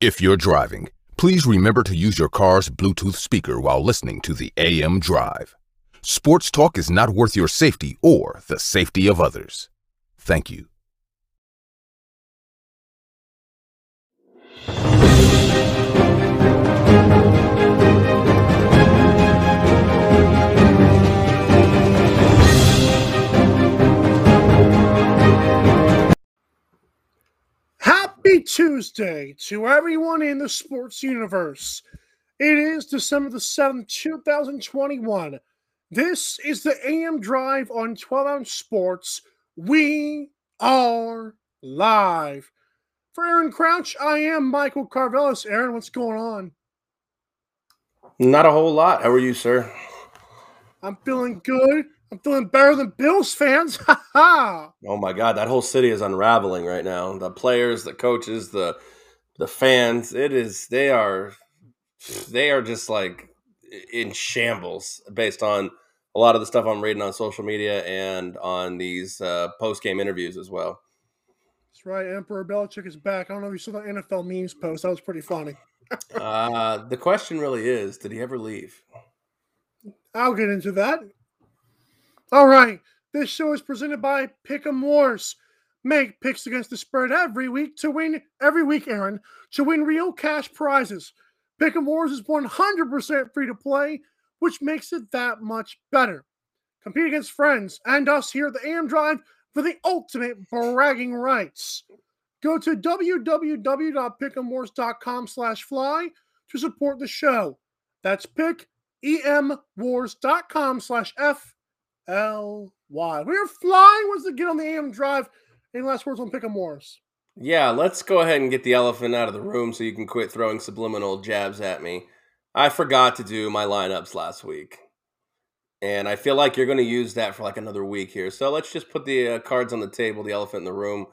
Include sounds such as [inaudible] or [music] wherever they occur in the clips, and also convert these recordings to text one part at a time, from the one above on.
If you're driving, please remember to use your car's Bluetooth speaker while listening to the AM Drive. Sports talk is not worth your safety or the safety of others. Thank you. Happy Tuesday to everyone in the sports universe. It is December the 7th, 2021. This is the AM Drive on 12 Ounce Sports. We are live. For Aaron Crouch, I am Michael Carvelis. Aaron, what's going on? Not a whole lot. How are you, sir? I'm feeling good. I'm feeling better than Bills fans. [laughs] Oh my God, that whole city is unraveling right now. The players, the coaches, the the fans. It is. They are. They are just like in shambles based on a lot of the stuff I'm reading on social media and on these uh, post game interviews as well. That's right. Emperor Belichick is back. I don't know if you saw the NFL memes post. That was pretty funny. uh, the question really is: Did he ever leave? I'll get into that. All right. This show is presented by Pick'em Wars. Make picks against the spread every week to win every week, Aaron, to win real cash prizes. Pick'em Wars is 100% free to play, which makes it that much better. Compete against friends and us here at the AM Drive for the ultimate bragging rights. Go to www.pick'emwars.com slash fly to support the show. That's pick emwars.com slash f L Y. We are flying once again on the AM drive. Any last words on Pick'em Wars? Yeah, let's go ahead and get the elephant out of the room so you can quit throwing subliminal jabs at me. I forgot to do my lineups last week. And I feel like you're going to use that for like another week here. So let's just put the uh, cards on the table, the elephant in the room.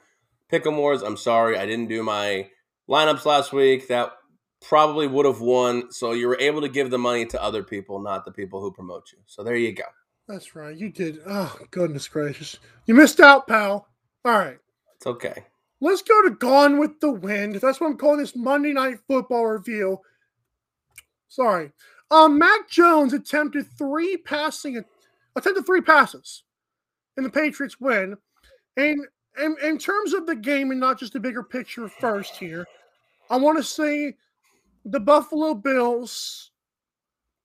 Pick'em Wars, I'm sorry, I didn't do my lineups last week. That probably would have won. So you were able to give the money to other people, not the people who promote you. So there you go. That's right. You did. Oh, goodness gracious. You missed out, pal. All right. It's okay. Let's go to Gone with the Wind. That's what I'm calling this Monday Night Football review. Sorry. Um, Mac Jones attempted three passing, attempted three passes in the Patriots win. And in, in terms of the game and not just the bigger picture first here, I want to say the Buffalo Bills,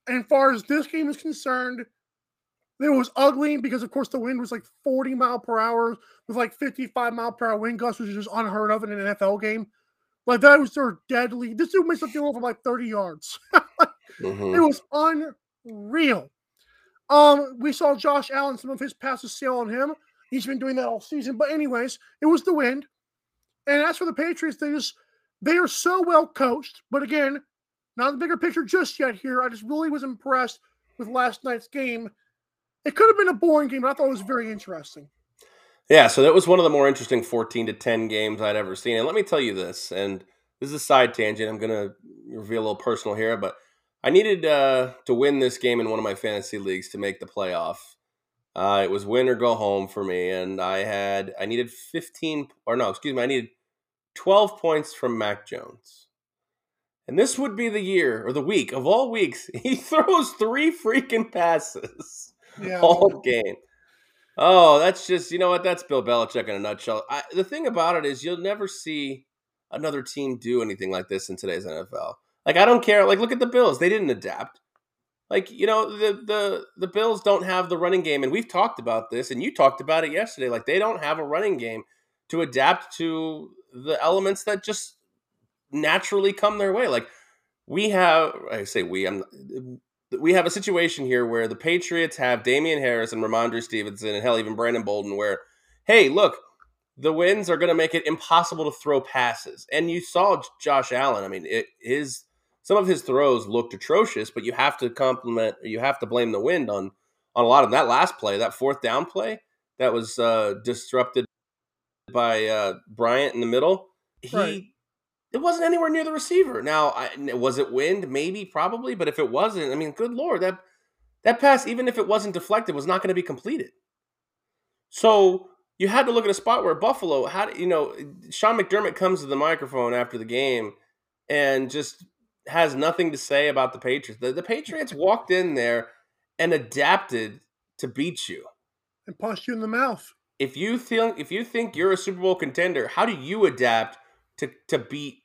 and far as this game is concerned, it was ugly because, of course, the wind was like 40 mile per hour with like 55 mile per hour wind gusts, which is just unheard of in an NFL game. Like that was their deadly. This dude missed a field from like 30 yards. [laughs] mm-hmm. It was unreal. Um, we saw Josh Allen, some of his passes sail on him. He's been doing that all season. But anyways, it was the wind. And as for the Patriots, they just they are so well coached. But again, not the bigger picture just yet here. I just really was impressed with last night's game it could have been a boring game, but I thought it was very interesting. Yeah, so that was one of the more interesting 14 to 10 games I'd ever seen. And let me tell you this, and this is a side tangent. I'm going to reveal a little personal here, but I needed uh, to win this game in one of my fantasy leagues to make the playoff. Uh, it was win or go home for me, and I had I needed 15 or no, excuse me, I needed 12 points from Mac Jones. And this would be the year or the week of all weeks. [laughs] He throws three freaking passes yeah. all game. Oh, that's just you know what? That's Bill Belichick in a nutshell. I, the thing about it is, you'll never see another team do anything like this in today's NFL. Like I don't care. Like look at the Bills; they didn't adapt. Like you know the the the Bills don't have the running game, and we've talked about this, and you talked about it yesterday. Like they don't have a running game to adapt to the elements that just naturally come their way. Like we have, I say we, I'm we have a situation here where the Patriots have Damien Harris and Rhamondre Stevenson and hell even Brandon Bolden where hey look the wins are going to make it impossible to throw passes. And you saw Josh Allen. I mean it, his some of his throws looked atrocious but you have to compliment you have to blame the wind on on a lot of that last play that fourth down play that was uh, disrupted by uh, Bryant in the middle. He right it wasn't anywhere near the receiver. Now, I, was it wind? Maybe, probably. But if it wasn't, I mean, good lord, that that pass, even if it wasn't deflected, was not going to be completed. So you had to look at a spot where Buffalo had, you know, Sean McDermott comes to the microphone after the game, and just has nothing to say about the Patriots. The, the Patriots [laughs] walked in there and adapted to beat you and punched you in the mouth. If you think if you think you're a Super Bowl contender, how do you adapt to to beat?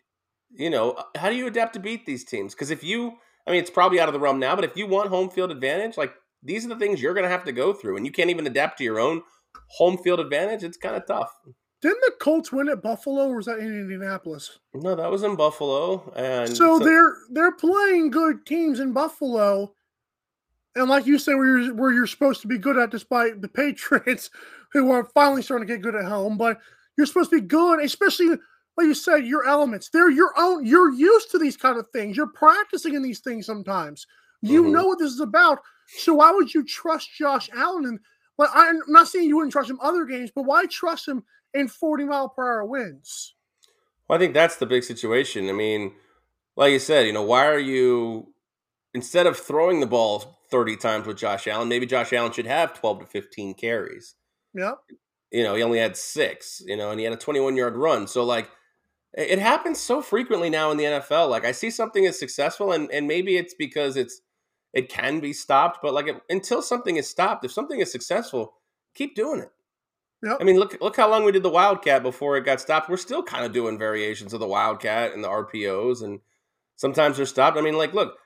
You know, uh, how do you adapt to beat these teams? Because if you, I mean, it's probably out of the realm now, but if you want home field advantage, like these are the things you're going to have to go through, and you can't even adapt to your own home field advantage. It's kind of tough. Didn't the Colts win at Buffalo, or was that in Indianapolis? No, that was in Buffalo, and so, so they're they're playing good teams in Buffalo, and like you said, where you're where you're supposed to be good at, despite the [laughs] Patriots, who are finally starting to get good at home, but you're supposed to be good, especially like you said, your elements. They're your own. You're used to these kind of things. You're practicing in these things sometimes. You mm-hmm. know what this is about. So why would you trust Josh Allen? And well, I'm not saying you wouldn't trust him other games, but why trust him in 40 mile per hour winds? Well, I think that's the big situation. I mean, like you said, you know, why are you instead of throwing the ball 30 times with Josh Allen, maybe Josh Allen should have 12 to 15 carries. Yeah. You know, he only had six, you know, and he had a 21 yard run. So, like, it happens so frequently now in the NFL. Like, I see something is successful, and, and maybe it's because it's it can be stopped, but like, until something is stopped, if something is successful, keep doing it. Yep. I mean, look look how long we did the Wildcat before it got stopped. We're still kind of doing variations of the Wildcat and the RPOs, and sometimes they're stopped. I mean, like, look,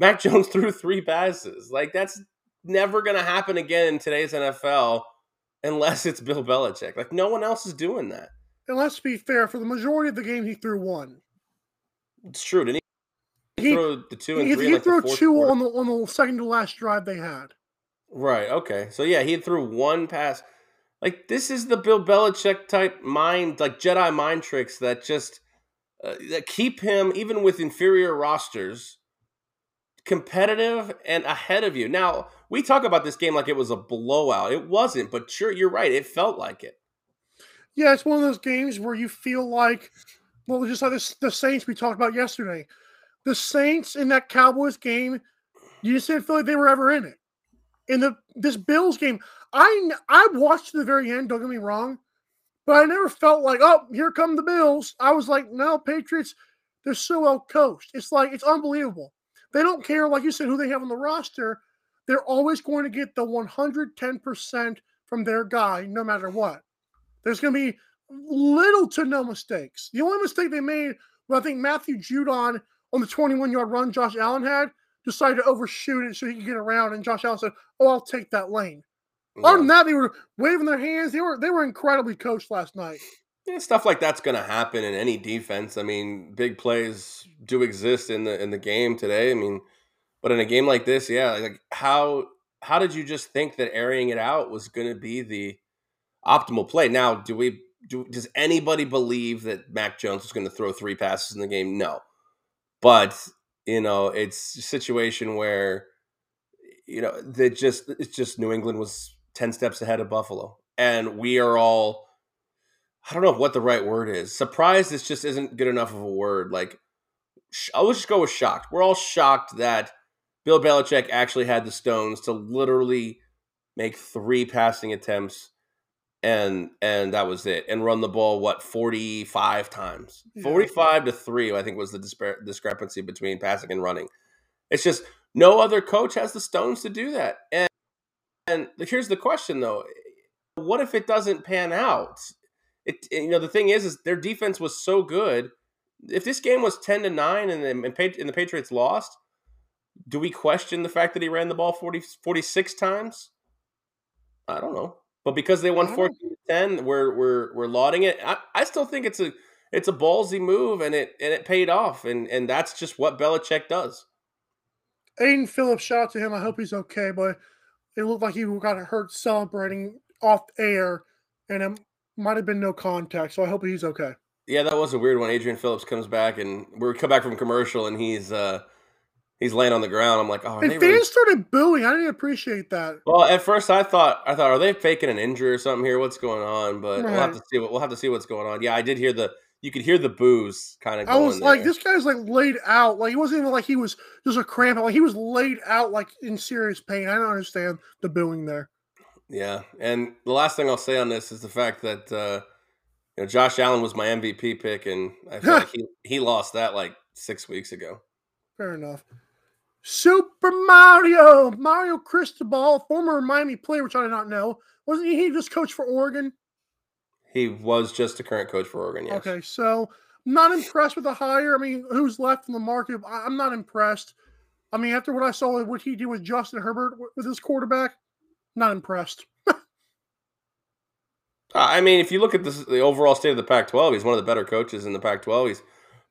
Mac [laughs] Jones threw three passes. Like that's never going to happen again in today's NFL unless it's Bill Belichick. Like no one else is doing that. And let's be fair, for the majority of the game, he threw one. It's true, didn't he? He threw the two and he, three. He like threw two quarter? on the on the second to last drive they had. Right. Okay. So yeah, he threw one pass. Like this is the Bill Belichick type mind, like Jedi mind tricks that just uh, that keep him even with inferior rosters competitive and ahead of you. Now, we talk about this game like it was a blowout. It wasn't, but sure, you're right. It felt like it. Yeah, it's one of those games where you feel like, well, just like this, the Saints we talked about yesterday. The Saints in that Cowboys game, you just didn't feel like they were ever in it. In the this Bills game, I I watched to the very end. Don't get me wrong, but I never felt like, oh, here come the Bills. I was like, no, Patriots, they're so well coached. It's like it's unbelievable. They don't care, like you said, who they have on the roster. They're always going to get the 110% from their guy, no matter what. There's going to be little to no mistakes. The only mistake they made was I think Matthew Judon on the 21 yard run Josh Allen had decided to overshoot it so he could get around, and Josh Allen said, "Oh, I'll take that lane." Yeah. Other than that, they were waving their hands. They were they were incredibly coached last night. Yeah, stuff like that's going to happen in any defense. I mean, big plays do exist in the in the game today. I mean, but in a game like this, yeah, like how how did you just think that airing it out was going to be the optimal play? Now, do we do does anybody believe that Mac Jones is going to throw three passes in the game? No. But, you know, it's a situation where you know, that just it's just New England was 10 steps ahead of Buffalo. And we are all I don't know what the right word is. Surprised this just isn't good enough of a word. Like, I'll just go with shocked. We're all shocked that Bill Belichick actually had the stones to literally make three passing attempts and and that was it and run the ball what 45 times yeah. 45 to 3 i think was the dispar- discrepancy between passing and running it's just no other coach has the stones to do that and and here's the question though what if it doesn't pan out it, you know the thing is is their defense was so good. If this game was ten to nine and the, and the Patriots lost, do we question the fact that he ran the ball 40, 46 times? I don't know, but because they won fourteen to ten, we're we're we're lauding it. I, I still think it's a it's a ballsy move and it and it paid off and and that's just what Belichick does. Adrian Phillips, shout out to him. I hope he's okay, but it looked like he got hurt celebrating off air, and it might have been no contact, so I hope he's okay. Yeah, that was a weird one. Adrian Phillips comes back, and we come back from commercial, and he's uh he's laying on the ground. I'm like, oh. And fans really... started booing. I didn't appreciate that. Well, at first I thought I thought, are they faking an injury or something here? What's going on? But right. we'll have to see. What, we'll have to see what's going on. Yeah, I did hear the. You could hear the boos kind of. I was like, this guy's like laid out. Like he wasn't even like he was just a cramp. Like he was laid out, like in serious pain. I don't understand the booing there. Yeah, and the last thing I'll say on this is the fact that uh, you know, Josh Allen was my MVP pick, and I feel [laughs] like he, he lost that like six weeks ago. Fair enough. Super Mario, Mario Cristobal, former Miami player, which I did not know. Wasn't he just coach for Oregon? He was just the current coach for Oregon, yes. Okay, so not impressed with the hire. I mean, who's left in the market? I'm not impressed. I mean, after what I saw, what he did with Justin Herbert with his quarterback, not impressed. [laughs] I mean, if you look at this, the overall state of the Pac-12, he's one of the better coaches in the Pac-12. He's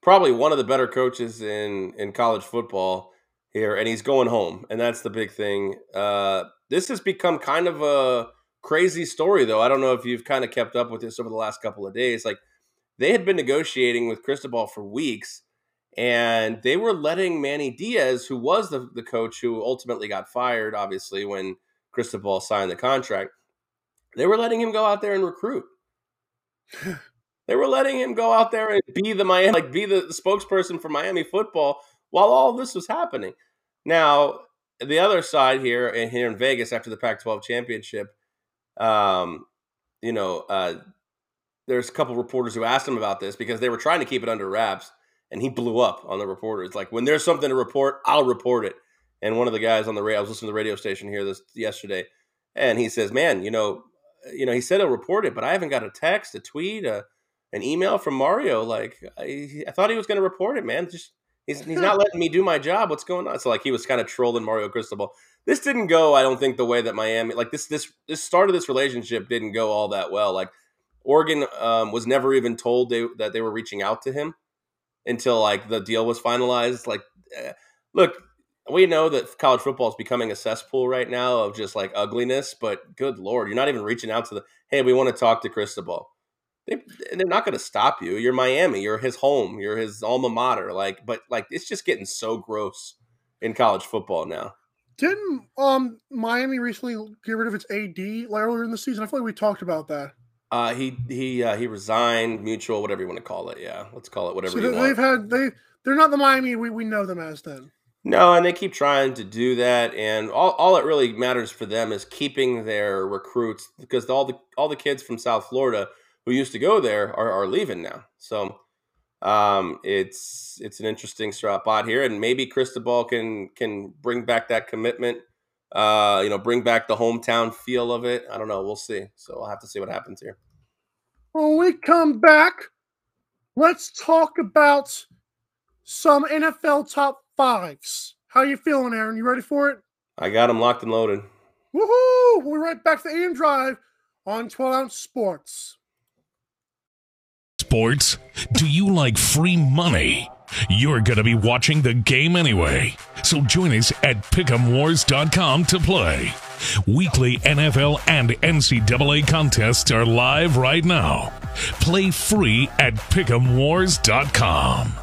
probably one of the better coaches in in college football here, and he's going home, and that's the big thing. Uh, this has become kind of a crazy story, though. I don't know if you've kind of kept up with this over the last couple of days. Like they had been negotiating with Cristobal for weeks, and they were letting Manny Diaz, who was the, the coach who ultimately got fired, obviously when Cristobal signed the contract, they were letting him go out there and recruit. [sighs] they were letting him go out there and be the Miami, like be the spokesperson for Miami football while all this was happening. Now, the other side here, and here in Vegas after the Pac-12 championship, um, you know, uh, there's a couple reporters who asked him about this because they were trying to keep it under wraps, and he blew up on the reporters. Like, when there's something to report, I'll report it. And one of the guys on the radio, I was listening to the radio station here this yesterday, and he says, "Man, you know, you know, he said he'll report it, but I haven't got a text, a tweet, a, an email from Mario. Like, I, I thought he was going to report it, man. Just He's, he's not letting me do my job. What's going on? So like he was kind of trolling Mario Cristobal. This didn't go, I don't think, the way that Miami like this this this start of this relationship didn't go all that well. Like Oregon um, was never even told they, that they were reaching out to him until like the deal was finalized. Like, eh, look, we know that college football is becoming a cesspool right now of just like ugliness. But good lord, you're not even reaching out to the hey, we want to talk to Cristobal they they're not going to stop you. You're Miami. You're his home. You're his alma mater. Like, but like it's just getting so gross in college football now. Didn't um Miami recently get rid of its AD like earlier in the season? I feel like we talked about that. Uh, he he uh, he resigned, mutual, whatever you want to call it. Yeah, let's call it whatever. So they've had they they're not the Miami we, we know them as then. No, and they keep trying to do that, and all, all it really matters for them is keeping their recruits because all the all the kids from South Florida who used to go there are, are leaving now. So um, it's it's an interesting spot here, and maybe Cristobal can can bring back that commitment. Uh, you know, bring back the hometown feel of it. I don't know. We'll see. So I'll have to see what happens here. When we come back, let's talk about some NFL top fives. How you feeling, Aaron? You ready for it? I got them locked and loaded. Woohoo! We're right back to AM Drive on 12 Ounce Sports sports? Do you like free money? You're going to be watching the game anyway. So join us at pick'emwars.com to play. Weekly NFL and NCAA contests are live right now. Play free at pick'emwars.com.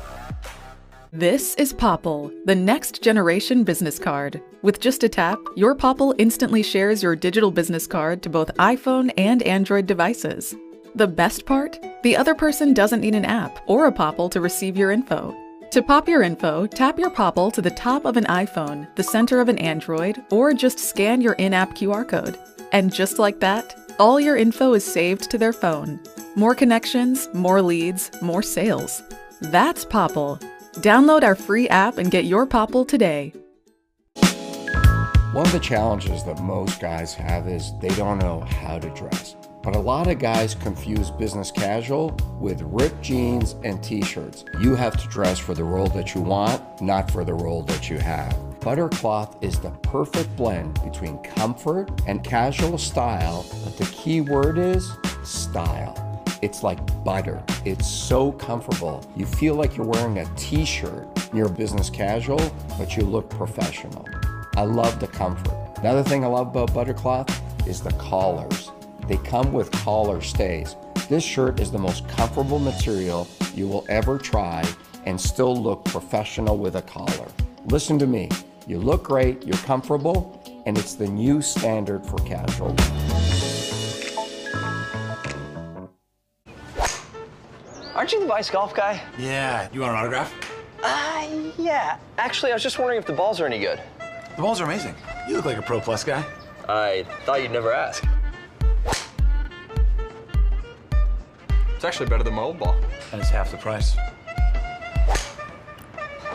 This is Popl, the next generation business card. With just a tap, your Popl instantly shares your digital business card to both iPhone and Android devices. The best part? The other person doesn't need an app or a Popl to receive your info. To pop your info, tap your Popl to the top of an iPhone, the center of an Android, or just scan your in app QR code. And just like that, all your info is saved to their phone. More connections, more leads, more sales. That's Popl. Download our free app and get your Popl today. One of the challenges that most guys have is they don't know how to dress. But a lot of guys confuse business casual with ripped jeans and t shirts. You have to dress for the role that you want, not for the role that you have. Buttercloth is the perfect blend between comfort and casual style, but the key word is style. It's like butter. It's so comfortable. You feel like you're wearing a t shirt. You're business casual, but you look professional. I love the comfort. Another thing I love about Buttercloth is the collars. They come with collar stays. This shirt is the most comfortable material you will ever try and still look professional with a collar. Listen to me. You look great, you're comfortable, and it's the new standard for casual. Aren't you the Vice Golf guy? Yeah. You want an autograph? Uh, yeah. Actually, I was just wondering if the balls are any good. The balls are amazing. You look like a Pro Plus guy. I thought you'd never ask. It's actually better than my old ball. And it's half the price.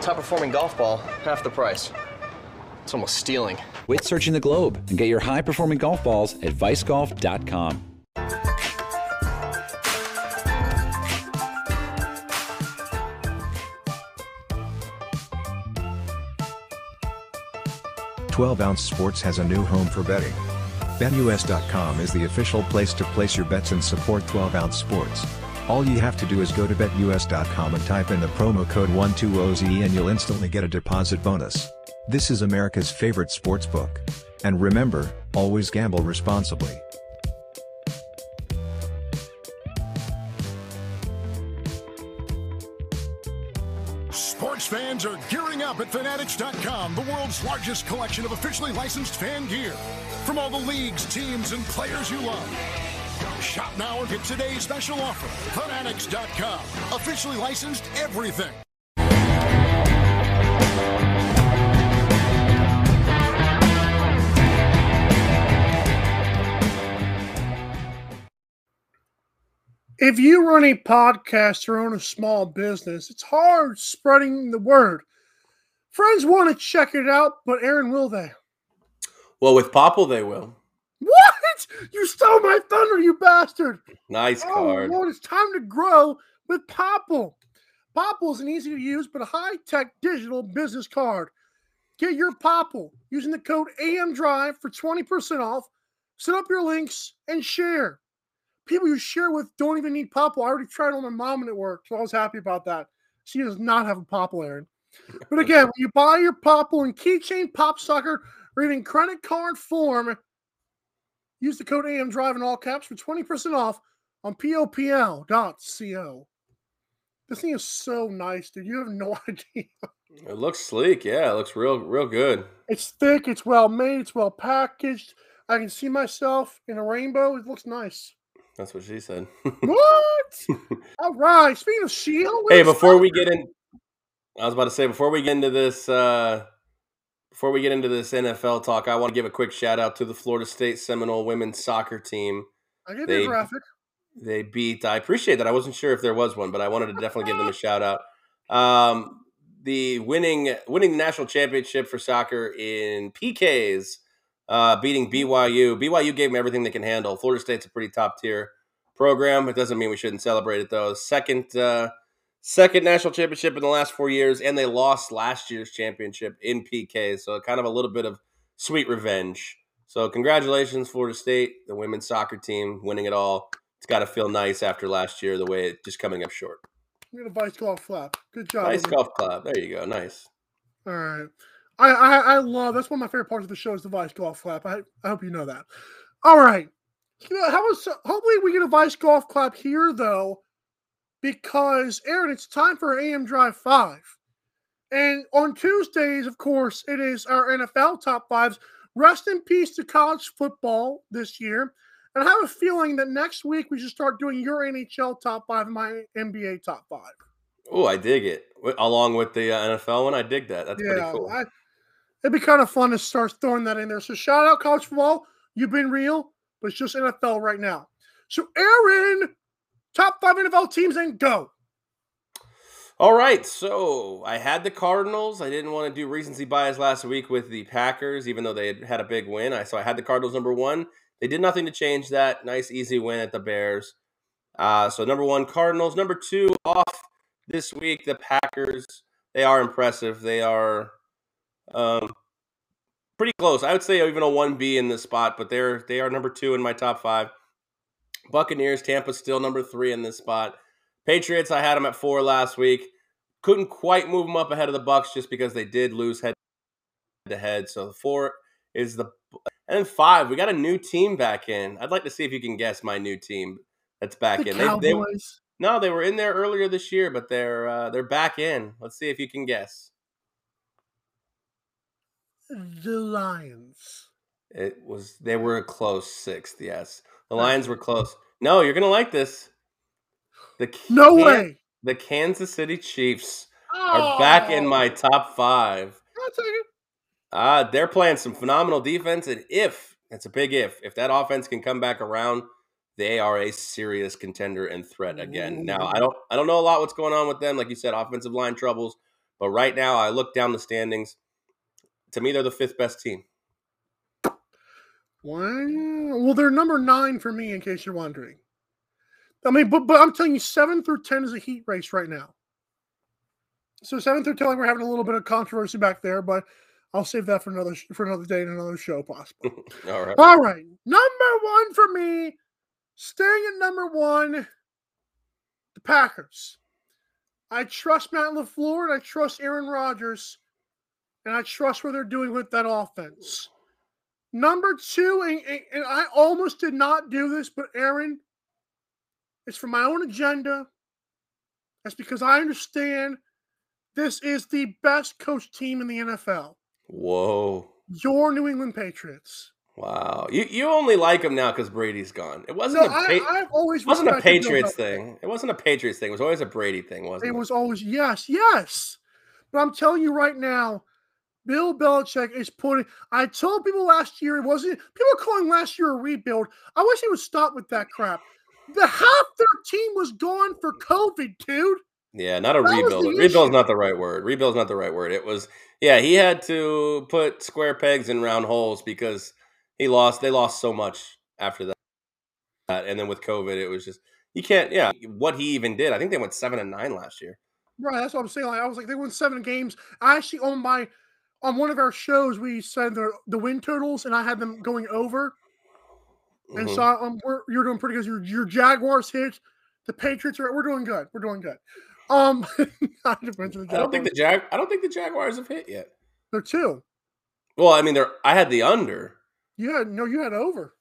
Top performing golf ball, half the price. It's almost stealing. Quit searching the globe and get your high performing golf balls at vicegolf.com. Twelve Ounce Sports has a new home for betting. BetUS.com is the official place to place your bets and support 12 Ounce Sports. All you have to do is go to BetUS.com and type in the promo code 120OZE and you'll instantly get a deposit bonus. This is America's favorite sports book. And remember, always gamble responsibly. Up at Fanatics.com, the world's largest collection of officially licensed fan gear. From all the leagues, teams, and players you love. Shop now and get today's special offer. Fanatics.com, officially licensed everything. If you run a podcast or own a small business, it's hard spreading the word. Friends want to check it out, but Aaron, will they? Well, with Popl, they will. What? You stole my thunder, you bastard! Nice Oh, card. Lord, it's time to grow with Popl. Popl is an easy to use but high tech digital business card. Get your Popl using the code AM Drive for 20% off. Set up your links and share. People you share with don't even need Popl. I already tried on my mom and it worked, so I was happy about that. She does not have a Popl, Aaron. But again, when you buy your Popl in keychain, pop sucker, or even credit card form, use the code AM Drive in all caps for 20% off on popl.co. This thing is so nice, dude. You have no [laughs] idea. It looks sleek. Yeah, it looks real, real good. It's thick, it's well made, it's well packaged. I can see myself in a rainbow. It looks nice. That's what she said. [laughs] What? [laughs] All right. Speaking of Shield, hey, before we get in, I was about to say before we get into this, uh, before we get into this NFL talk, I want to give a quick shout out to the Florida State Seminole women's soccer team. I gave they- you a graphic. They beat. I appreciate that. I wasn't sure if there was one, but I wanted to [laughs] definitely give them a shout out. Um, the winning winning the national championship for soccer in PKs, uh, beating BYU. BYU gave them everything they can handle. Florida State's a pretty top tier program. It doesn't mean we shouldn't celebrate it though. Second uh, second national championship in the last four years, and they lost last year's championship in PK. So kind of a little bit of sweet revenge. So congratulations, Florida State, the women's soccer team winning it all. It's got to feel nice after last year, the way it just coming up short. We got a vice golf flap. Good job. Women. golf club. There you go. Nice. All right. I, I I love that's one of my favorite parts of the show is the vice golf flap. I, I hope you know that. All right. You know, How was hopefully we get a vice golf clap here though, because Aaron, it's time for AM Drive Five, and on Tuesdays, of course, it is our NFL top fives. Rest in peace to college football this year, and I have a feeling that next week we should start doing your NHL top five and my NBA top five. Oh, I dig it. Along with the uh, NFL one, I dig that. That's pretty cool. I, it'd be kind of fun to start throwing that in there. So shout out college football. You've been real, but it's just NFL right now. So Aaron, top five NFL teams and go. All right, so I had the Cardinals. I didn't want to do recency bias last week with the Packers, even though they had had a big win. I so I had the Cardinals number one. They did nothing to change that. Nice, easy win at the Bears. Uh, so number one, Cardinals. Number two, off this week, the Packers. They are impressive. They are um, pretty close. I would say even a one B in this spot, but they're they are number two in my top five. Buccaneers, Tampa still number three in this spot. Patriots, I had them at four last week. Couldn't quite move them up ahead of the Bucks just because they did lose head to head. So the four is the and then five. We got a new team back in. I'd like to see if you can guess my new team that's back The in. They- they- no, they were in there earlier this year, but they're uh, they're back in. Let's see if you can guess. The Lions. It was they were a close sixth. Yes, the Lions were close. No, you're gonna like this. The No Kan- way. The Kansas City Chiefs are back in Oh. my top five. I'll take it. Uh, they're playing some phenomenal defense, and if it's a big if, if that offense can come back around, they are a serious contender and threat again. Now, I don't I don't know a lot what's going on with them. Like you said, offensive line troubles. But right now, I look down the standings. To me, they're the fifth best team. Well, they're number nine for me, in case you're wondering. I mean, but but I'm telling you, seven through ten is a heat race right now. So seven through ten, we're having a little bit of controversy back there, but I'll save that for another for another day and another show, possibly. [laughs] All right. All right, number one for me, staying at number one, the Packers. I trust Matt LaFleur and I trust Aaron Rodgers, and I trust what they're doing with that offense. Number two, and, and I almost did not do this, but Aaron, it's for my own agenda. That's because I understand this is the best coach team in the NFL. Whoa. Your New England Patriots. Wow. You you only like them now because Brady's gone. It wasn't No, a I, pa- I've always it wasn't a Patriots thing. It wasn't a Patriots thing. It was always a Brady thing, wasn't it? It was always yes, yes. But I'm telling you right now, Bill Belichick is putting. I told people last year it wasn't. People calling last year a rebuild. I wish he would stop with that crap. The half their team was gone for COVID, dude. Yeah, not a That rebuild. Rebuild's not the right word. Rebuild's not the right word. It was yeah, he had to put square pegs in round holes because he lost they lost so much after that. And then with COVID, it was just you can't yeah, what he even did. I think they went 7 and 9 last year. Right, that's what I'm saying. Like, I was like, they won seven games. I actually on my on one of our shows we said the the win totals, and I had them going over. And Mhm. so um, we're, you're doing pretty good. Your, your Jaguars hit, the Patriots are. We're doing good. We're doing good. Um, [laughs] I didn't mention the I don't think the Jaguars. Jag I don't think the Jaguars have hit yet. they're two. Well, I mean they're I had the under, had no, you had over.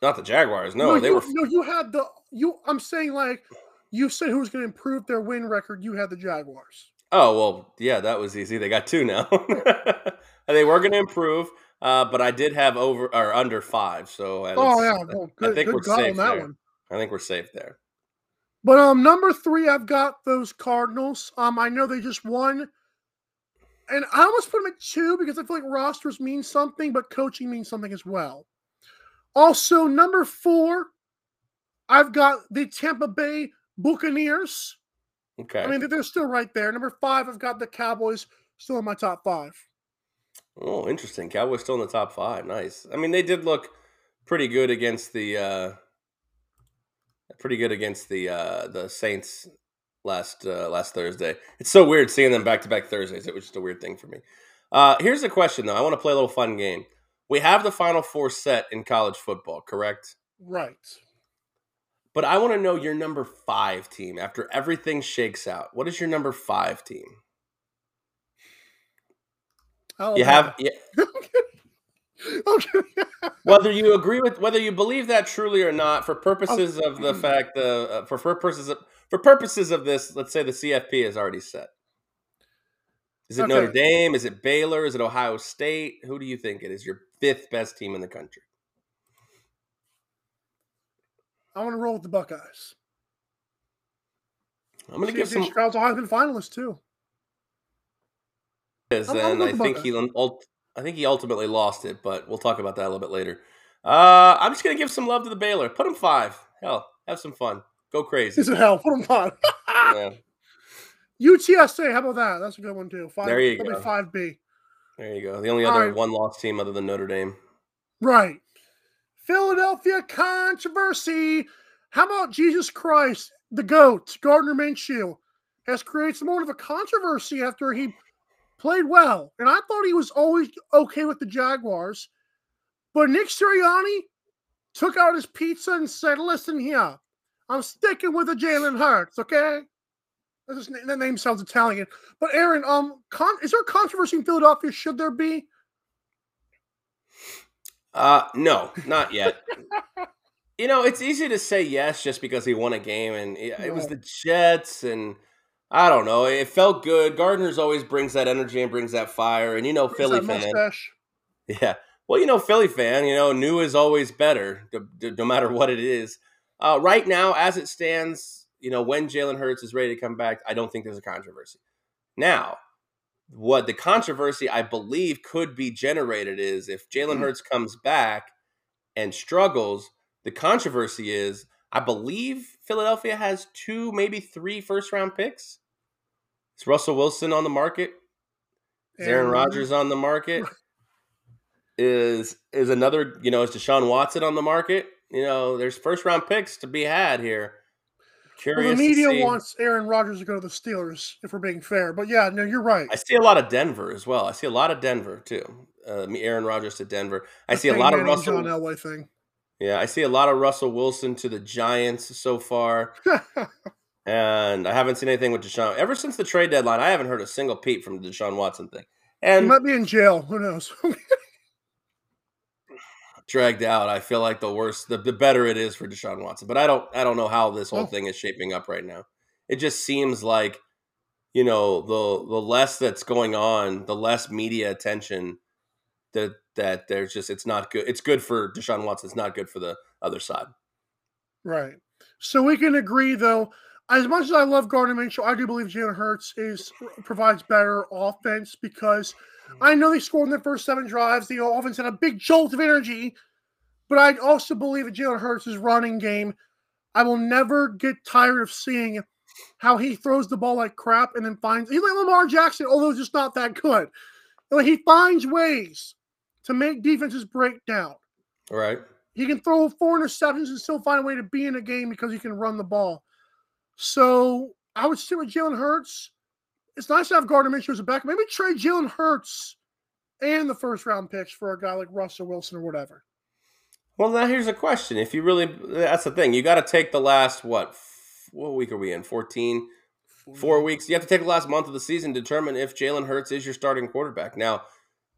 not the Jaguars. No, they you, were no, you had the you. I'm saying like you said who was going to improve their win record. You had the Jaguars. Oh well, yeah, that was easy. They got two now. [laughs] they were going to improve, uh, but I did have over or under five. So Oh yeah, well, I think good we're God on safe that there. one. I think we're safe there. But um, number three, I've got those Cardinals. Um, I know they just won, and I almost put them at two because I feel like rosters mean something, but coaching means something as well. Also, number four, I've got the Tampa Bay Buccaneers. Okay. I mean, they're still right there. Number five, I've got the Cowboys still in my top five. oh, interesting. Cowboys still in the top five. Nice. I mean, they did look pretty good against the uh, pretty good against the uh, the Saints last uh, last Thursday. It's so weird seeing them back to back Thursdays. It was just a weird thing for me. Uh, here's a question though. I want to play a little fun game. We have the Final Four set in college football, correct? Right. But I want to know your number five team after everything shakes out. What is your number five team? Oh, You have yeah, [laughs] okay. whether you agree with whether you believe that truly or not, for purposes of the fact the uh, for for purposes of, for purposes of this, let's say the CFP is already set. Is it Notre Dame? Is it Baylor? Is it Ohio State? Who do you think it is? Your fifth best team in the country? I want to roll with the Buckeyes. I'm going to give some Stroud's a Heisman finalist too. I'm- I'm and I think he I think he ultimately lost it, but we'll talk about that a little bit later. Uh, I'm just going to give some love to the Baylor. Put them five. Hell, have some fun. Go crazy. This is hell. Put them on. Yeah, [laughs] UTSA. How about that? That's a good one too. Five, There you go. Five B. there you go. The only other right. one loss team other than Notre Dame. Right. Philadelphia controversy. How about Jesus Christ, the GOAT, Gardner Minshew, has created some more of a controversy after he played well. And I thought he was always okay with the Jaguars. But Nick Sirianni took out his pizza and said, listen here, I'm sticking with the Jalen Hurts, okay? That name sounds Italian. But Aaron, um, con- is there controversy in Philadelphia? Should there be? Uh, no, not [laughs] yet. you know, it's easy to say yes just because he won a game, and it, it was the Jets, and I don't know. It felt good. Gardner's always brings that energy and brings that fire, and you know, Philly fan. mustache? Yeah. Well, you know, Philly fan, you know, new is always better, no, no matter what it is. Uh, right now, as it stands, you know, when Jalen Hurts is ready to come back, I don't think there's a controversy. Now, what the controversy I believe could be generated is if Jalen mm. Hurts comes back and struggles, The controversy is, I believe Philadelphia has two, maybe three first round picks. Is Russell Wilson on the market? Is Aaron Rodgers on the market? is is another, you know, is Deshaun Watson on the market? You know, there's first round picks to be had here. Curious well, the media wants Aaron Rodgers to go to the Steelers, if we're being fair. But yeah, no, you're right. I see a lot of Denver as well. I see a lot of Denver too. Uh, Aaron Rodgers to Denver. I see a lot of Russell. John Elway thing. Yeah, I see a lot of Russell Wilson to the Giants so far. [laughs] and I haven't seen anything with Deshaun ever since the trade deadline. I haven't heard a single peep from the Deshaun Watson thing. And he might be in jail. Who knows? [laughs] dragged out. I feel like the worse, the, the better it is for Deshaun Watson. But I don't, I don't know how this whole oh. thing is shaping up right now. It just seems like, you know, the the less that's going on, the less media attention that that there's just it's not good. It's good for Deshaun Watson. It's not good for the other side. Right. So we can agree though. As much as I love Gardner Minshew, I do believe Jalen Hurts is provides better offense because I know they scored in their first seven drives. The offense had a big jolt of energy, but I also believe that Jalen Hurts' running game. I will never get tired of seeing how he throws the ball like crap and then finds he's like Lamar Jackson, although just not that good. Like he finds ways to make defenses break down. All right. He can throw four interceptions and still find a way to be in a game because he can run the ball. So I would stick with Jalen Hurts it's nice to have Gardner Minshew as a back. Maybe trade Jalen Hurts and the first round picks for a guy like Russell Wilson or whatever. Well, now here's a question. If you really, that's the thing. You got to take the last, what, what week are we in? 14? Four weeks. You have to take the last month of the season to determine if Jalen Hurts is your starting quarterback. Now,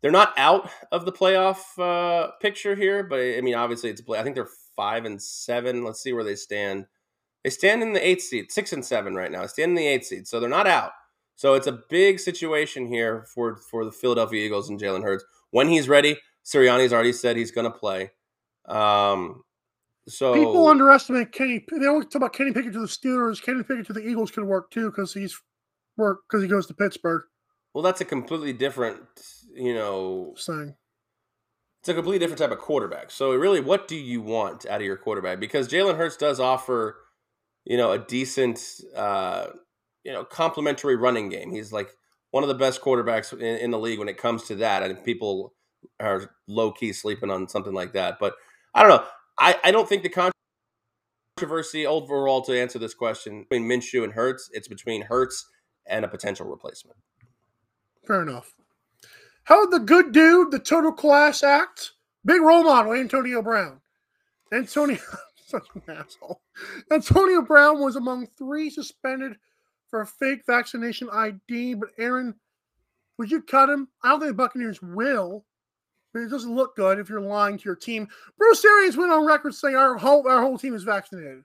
they're not out of the playoff uh, picture here, but I mean, obviously, it's a play. I think they're five and seven. Let's see where they stand. They stand in the eighth seed, six and seven right now. They stand in the eighth seed, so they're not out. So it's a big situation here for for the Philadelphia Eagles and Jalen Hurts. When he's ready, Sirianni's already said he's going to play. Um, so people underestimate Kenny. They always talk about Kenny Pickett to the Steelers. Kenny Pickett to the Eagles can work too because he's work because he goes to Pittsburgh. Well, that's a completely different, you know, thing. It's a completely different type of quarterback. So really, what do you want out of your quarterback? Because Jalen Hurts does offer, you know, a decent. Uh, you know, complementary running game. He's like one of the best quarterbacks in, in the league when it comes to that. Think people are low key sleeping on something like that. But I don't know. I, I don't think the controversy overall to answer this question between Minshew and Hurts, it's between Hurts and a potential replacement. Fair enough. How the good dude, the total class act, big role model, Antonio Brown. Antonio, [laughs] such an asshole. Antonio Brown was among three suspended for a fake vaccination ID. But Aaron, would you cut him? I don't think the Buccaneers will. But it doesn't look good if you're lying to your team. Bruce Arians went on record saying our whole our whole team is vaccinated.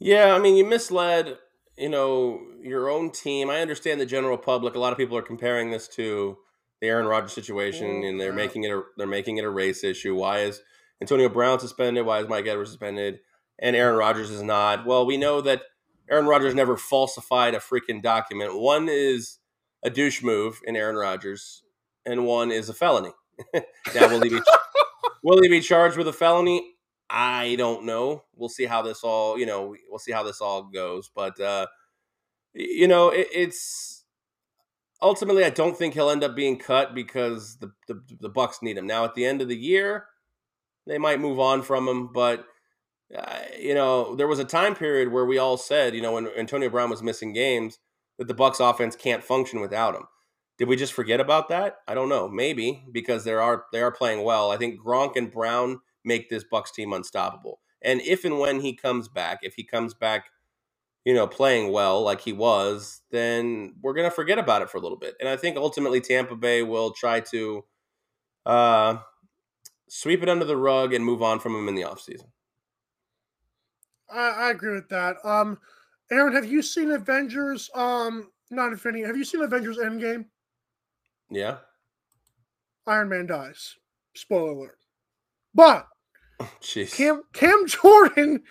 Yeah, I mean you misled, you know, your own team. I understand the general public. A lot of people are comparing this to the Aaron Rodgers situation, oh, and they're making it a they're making it a race issue. Why is Antonio Brown suspended? Why is Mike Edwards suspended? And Aaron Rodgers is not. Well, we know that Aaron Rodgers never falsified a freaking document. One is a douche move in Aaron Rodgers, and one is a felony. [laughs] now, will he be [laughs] will he be charged with a felony? I don't know. We'll see how this all you know. We'll see how this all goes. But uh, you know, it, it's ultimately I don't think he'll end up being cut because the, the the Bucks need him now. At the end of the year, they might move on from him, but uh, you know, there was a time period where we all said, you know, when Antonio Brown was missing games, that the Bucks offense can't function without him. Did we just forget about that? I don't know. Maybe because they are they are playing well. I think Gronk and Brown make this Bucks team unstoppable. And if and when he comes back, if he comes back, you know, playing well like he was, then we're gonna forget about it for a little bit. And I think ultimately Tampa Bay will try to uh, sweep it under the rug and move on from him in the offseason. I, I agree with that. Um, Aaron, have you seen Avengers? Um, not Infinity. Have you seen Avengers Endgame? Yeah. Iron Man dies. Spoiler alert. But [laughs] Jeez. Cam Cam [laughs] Jordan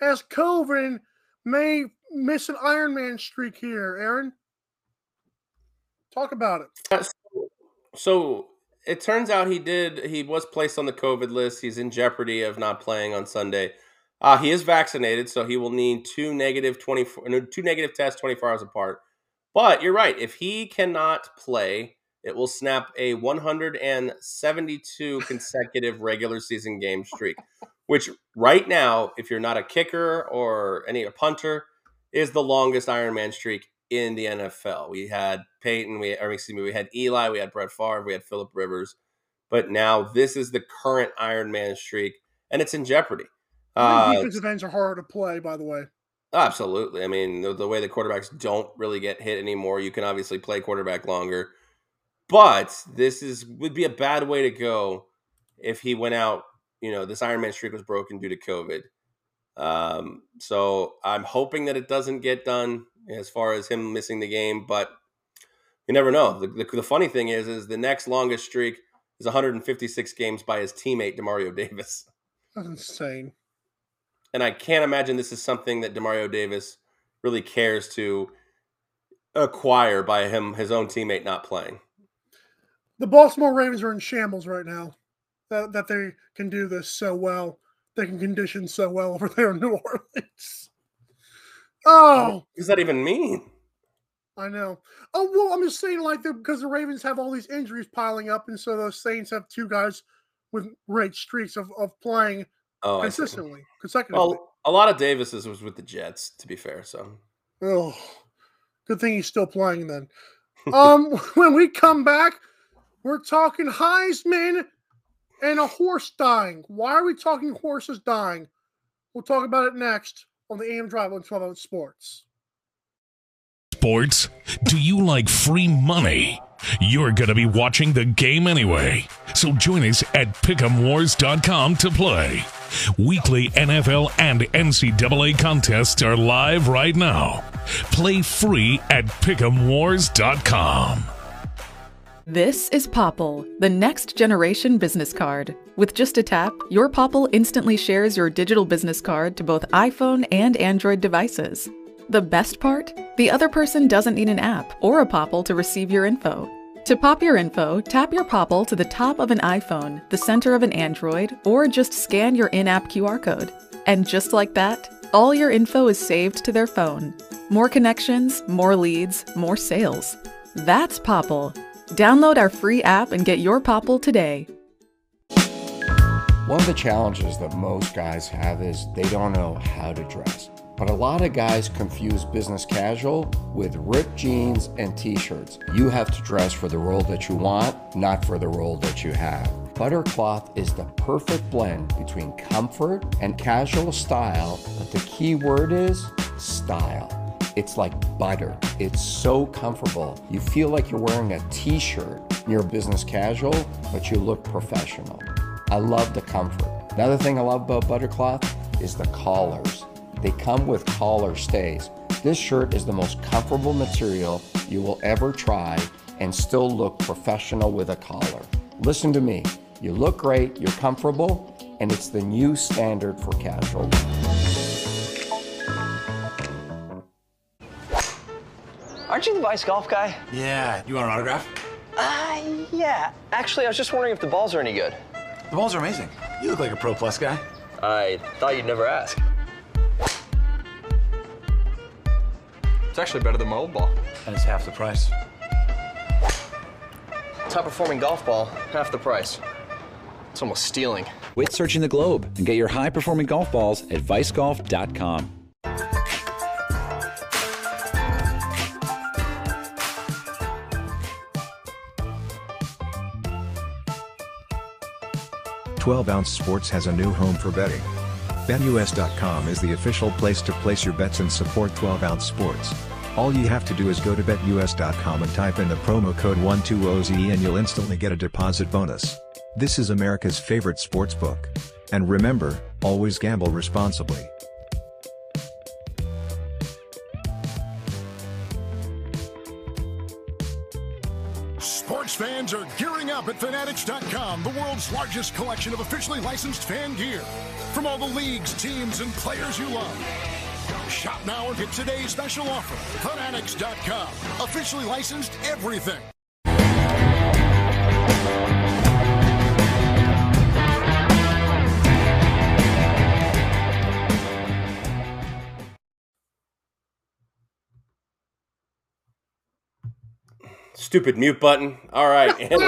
has COVID and may miss an Iron Man streak here. Aaron, talk about it. Uh, so it turns out he did. He was placed on the COVID list. He's in jeopardy of not playing on Sunday. Uh, he is vaccinated, so he will need two negative twenty four, two negative tests twenty four hours apart. But you're right. If he cannot play, it will snap a 172 consecutive regular season game streak, which right now, if you're not a kicker or any a punter, is the longest Ironman streak in the NFL. We had Peyton, we or excuse me, we had Eli, we had Brett Favre, we had Philip Rivers, but now this is the current Ironman streak, and it's in jeopardy. Uh, defensive ends are harder to play, by the way. Absolutely. I mean, the, the, way the quarterbacks don't really get hit anymore, you can obviously play quarterback longer. But this is would be a bad way to go if he went out. You know, this Ironman streak was broken due to COVID. Um, so I'm hoping that it doesn't get done as far as him missing the game, but you never know. The, the, the funny thing is, is the next longest streak is 156 games by his teammate Demario Davis. That's insane. And I can't imagine this is something that Demario Davis really cares to acquire by him his own teammate not playing. The Baltimore Ravens are in shambles right now. That, that they can do this so well. They can condition so well over there in New Orleans. Oh, what does that even mean? I know. Oh well, I'm just saying like the, because the Ravens have all these injuries piling up, and so the Saints have two guys with great streaks of, of playing oh, consistently, consecutively. Well, a lot of Davis's was with the Jets, to be fair. So, oh, good thing he's still playing then. um, [laughs] when we come back, we're talking Heisman and a horse dying. Why are we talking horses dying? We'll talk about it next on the AM Drive on 12 Sports. Sports? Do you like free money? You're going to be watching the game anyway. So join us at pick'emwars.com to play. Weekly NFL and NCAA contests are live right now. Play free at pick'emwars.com. This is Popl, the next generation business card. With just a tap, your Popl instantly shares your digital business card to both iPhone and Android devices. The best part? The other person doesn't need an app or a Popl to receive your info. To pop your info, tap your Popl to the top of an iPhone, the center of an Android, or just scan your in app QR code. And just like that, all your info is saved to their phone. More connections, more leads, more sales. That's Popl. Download our free app and get your Popl today. One of the challenges that most guys have is they don't know how to dress. But a lot of guys confuse business casual with ripped jeans and t shirts. You have to dress for the role that you want, not for the role that you have. Buttercloth is the perfect blend between comfort and casual style, but the key word is style. It's like butter. It's so comfortable. You feel like you're wearing a t shirt. You're business casual, but you look professional. I love the comfort. Another thing I love about Buttercloth is the collars. They come with collar stays. This shirt is the most comfortable material you will ever try and still look professional with a collar. Listen to me. You look great, you're comfortable, and it's the new standard for casual. Aren't you the Vice Golf guy? Yeah. You want an autograph? Uh, yeah. Actually, I was just wondering if the balls are any good. The balls are amazing. You look like a Pro Plus guy. I thought you'd never ask. It's actually better than my old ball. And it's half the price. Top performing golf ball, half the price. It's almost stealing. Quit searching the globe and get your high performing golf balls at vicegolf.com. 12 Ounce Sports has a new home for betting. BetUS.com is the official place to place your bets and support 12 Ounce Sports. All you have to do is go to BetUS.com and type in the promo code 12OZ and you'll instantly get a deposit bonus. This is America's favorite sports book. And remember, always gamble responsibly. At Fanatics.com, the world's largest collection of officially licensed fan gear. From all the leagues, teams, and players you love. Shop now and get today's special offer. Fanatics.com, officially licensed everything. Stupid mute button. All right. [laughs] And,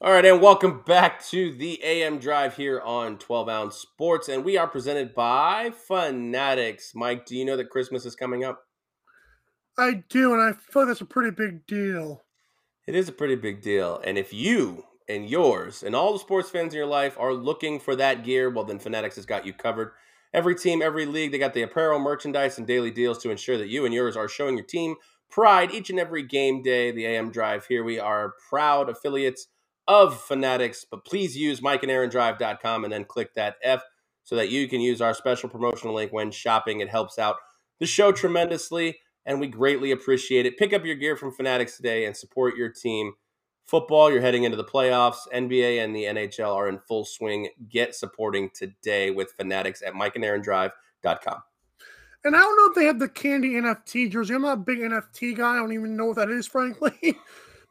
all right, and welcome back to the AM Drive here on 12 Ounce Sports. And we are presented by Fanatics. Mike, do you know that Christmas is coming up? I do, and I feel like that's a pretty big deal. It is a pretty big deal. And if you and yours and all the sports fans in your life are looking for that gear, well, then Fanatics has got you covered. Every team, every league, they got the apparel, merchandise, and daily deals to ensure that you and yours are showing your team pride each and every game day. The AM Drive here. We are proud affiliates of Fanatics, but please use mikeandaarondrive.com and then click that F so that you can use our special promotional link when shopping. It helps out the show tremendously, and we greatly appreciate it. Pick up your gear from Fanatics today and support your team. Football, you're heading into the playoffs. NBA and the NHL are in full swing. Get supporting today with Fanatics at mikeandaarondrive.com. And I don't know if they have the candy NFT jersey. I'm not a big NFT guy. I don't even know what that is, [laughs] frankly.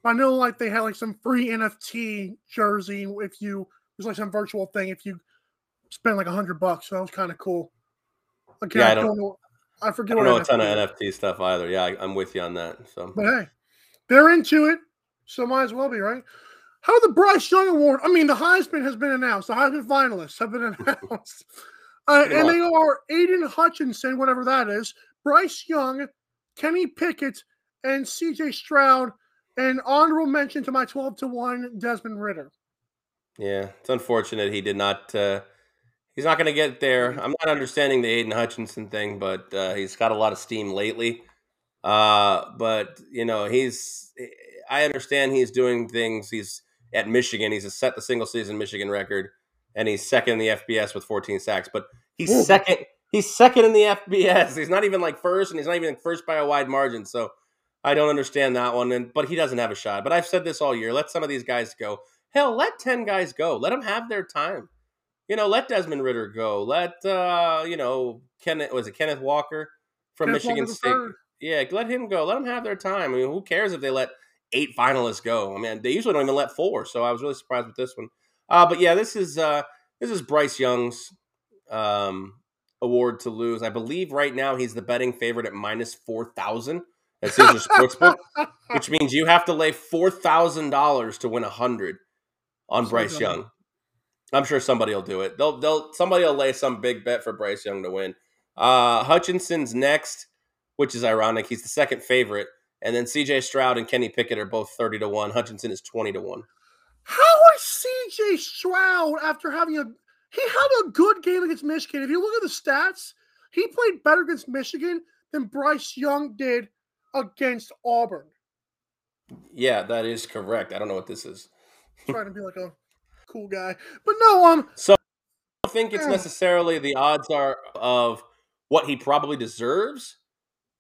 But I know like they had like some free NFT jersey if you there's like some virtual thing if you spend like a hundred bucks. So that was kind of cool. Again, yeah, I don't, don't know. I forget. I don't know NFT a ton is. of NFT stuff either. Yeah, I, am with you on that. So, but hey, they're into it, so might as well be right. How the Bryce Young Award? I mean, the Heisman has been announced. The Heisman finalists have been [laughs] announced, uh, and they are Aidan Hutchinson, whatever that is, Bryce Young, Kenny Pickett, and C.J. Stroud and honorable mention to my 12 to 1 Desmond Ridder. Yeah, it's unfortunate he did not. Uh, he's not going to get there. I'm not understanding the Aidan Hutchinson thing, but uh, he's got a lot of steam lately. Uh, but, you know, he's. I understand he's doing things. He's at Michigan. He's set the single season Michigan record, and he's second in the FBS with 14 sacks. But he's Ooh. second. He's second in the FBS. He's not even like first, and he's not even first by a wide margin. So I don't understand that one, and but he doesn't have a shot. But I've said this all year. Let some of these guys go. Hell, let ten guys go. Let them have their time. You know, let Desmond Ridder go. Let uh, you know, Kenneth was it Kenneth Walker from Kenneth Michigan Walker State. Yeah, let him go. Let him have their time. I mean, who cares if they let eight finalists go? I mean, they usually don't even let four. So I was really surprised with this one. Uh, but yeah, this is uh, this is Bryce Young's um, award to lose. I believe right now he's the betting favorite at minus four thousand at Caesars Sportsbook, [laughs] which means you have to lay four thousand dollars to win a hundred on Bryce Young. I'm sure somebody will do it. They'll they'll somebody will lay some big bet for Bryce Young to win. Uh, Hutchinson's next, which is ironic. He's the second favorite, and then C.J. Stroud and Kenny Pickett are both thirty to one. Hutchinson is twenty to one. How C.J. Stroud after having a he had a good game against Michigan? If you look at the stats, he played better against Michigan than Bryce Young did against Auburn. Yeah, that is correct. I don't know what this is. trying to be like a cool guy, but no. Um. So I don't think it's necessarily the odds are of what he probably deserves,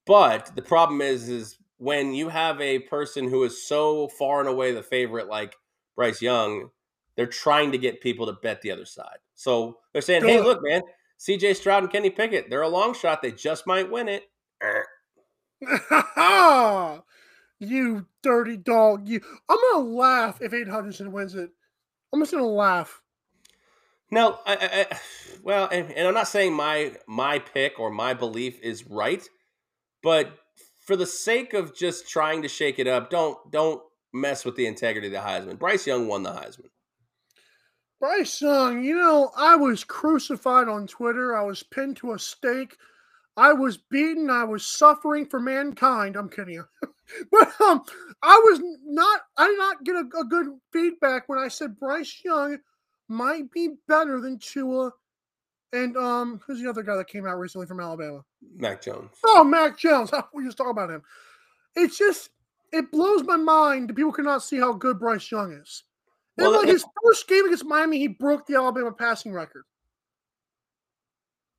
but the problem is, is when you have a person who is so far and away the favorite, like Bryce Young, they're trying to get people to bet the other side. So they're saying, "Hey, look, man, C.J. Stroud and Kenny Pickett, they're a long shot. They just might win it." [laughs] you dirty dog. You I'm gonna laugh if Aid Hutchinson wins it. I'm just gonna laugh. No, I, I, well, and, and I'm not saying my my pick or my belief is right, but for the sake of just trying to shake it up, don't don't mess with the integrity of the Heisman. Bryce Young won the Heisman. Bryce Young, you know, I was crucified on Twitter. I was pinned to a stake I was beaten. I was suffering for mankind. I'm kidding you. [laughs] but um, I was not, I did not get a, a, good feedback when I said Bryce Young might be better than Tua. And um, who's the other guy that came out recently from Alabama? Mac Jones. Oh, Mac Jones. [laughs] We just talk about him. It's just, it blows my mind that people cannot see how good Bryce Young is. And well, like his first game against Miami, he broke the Alabama passing record.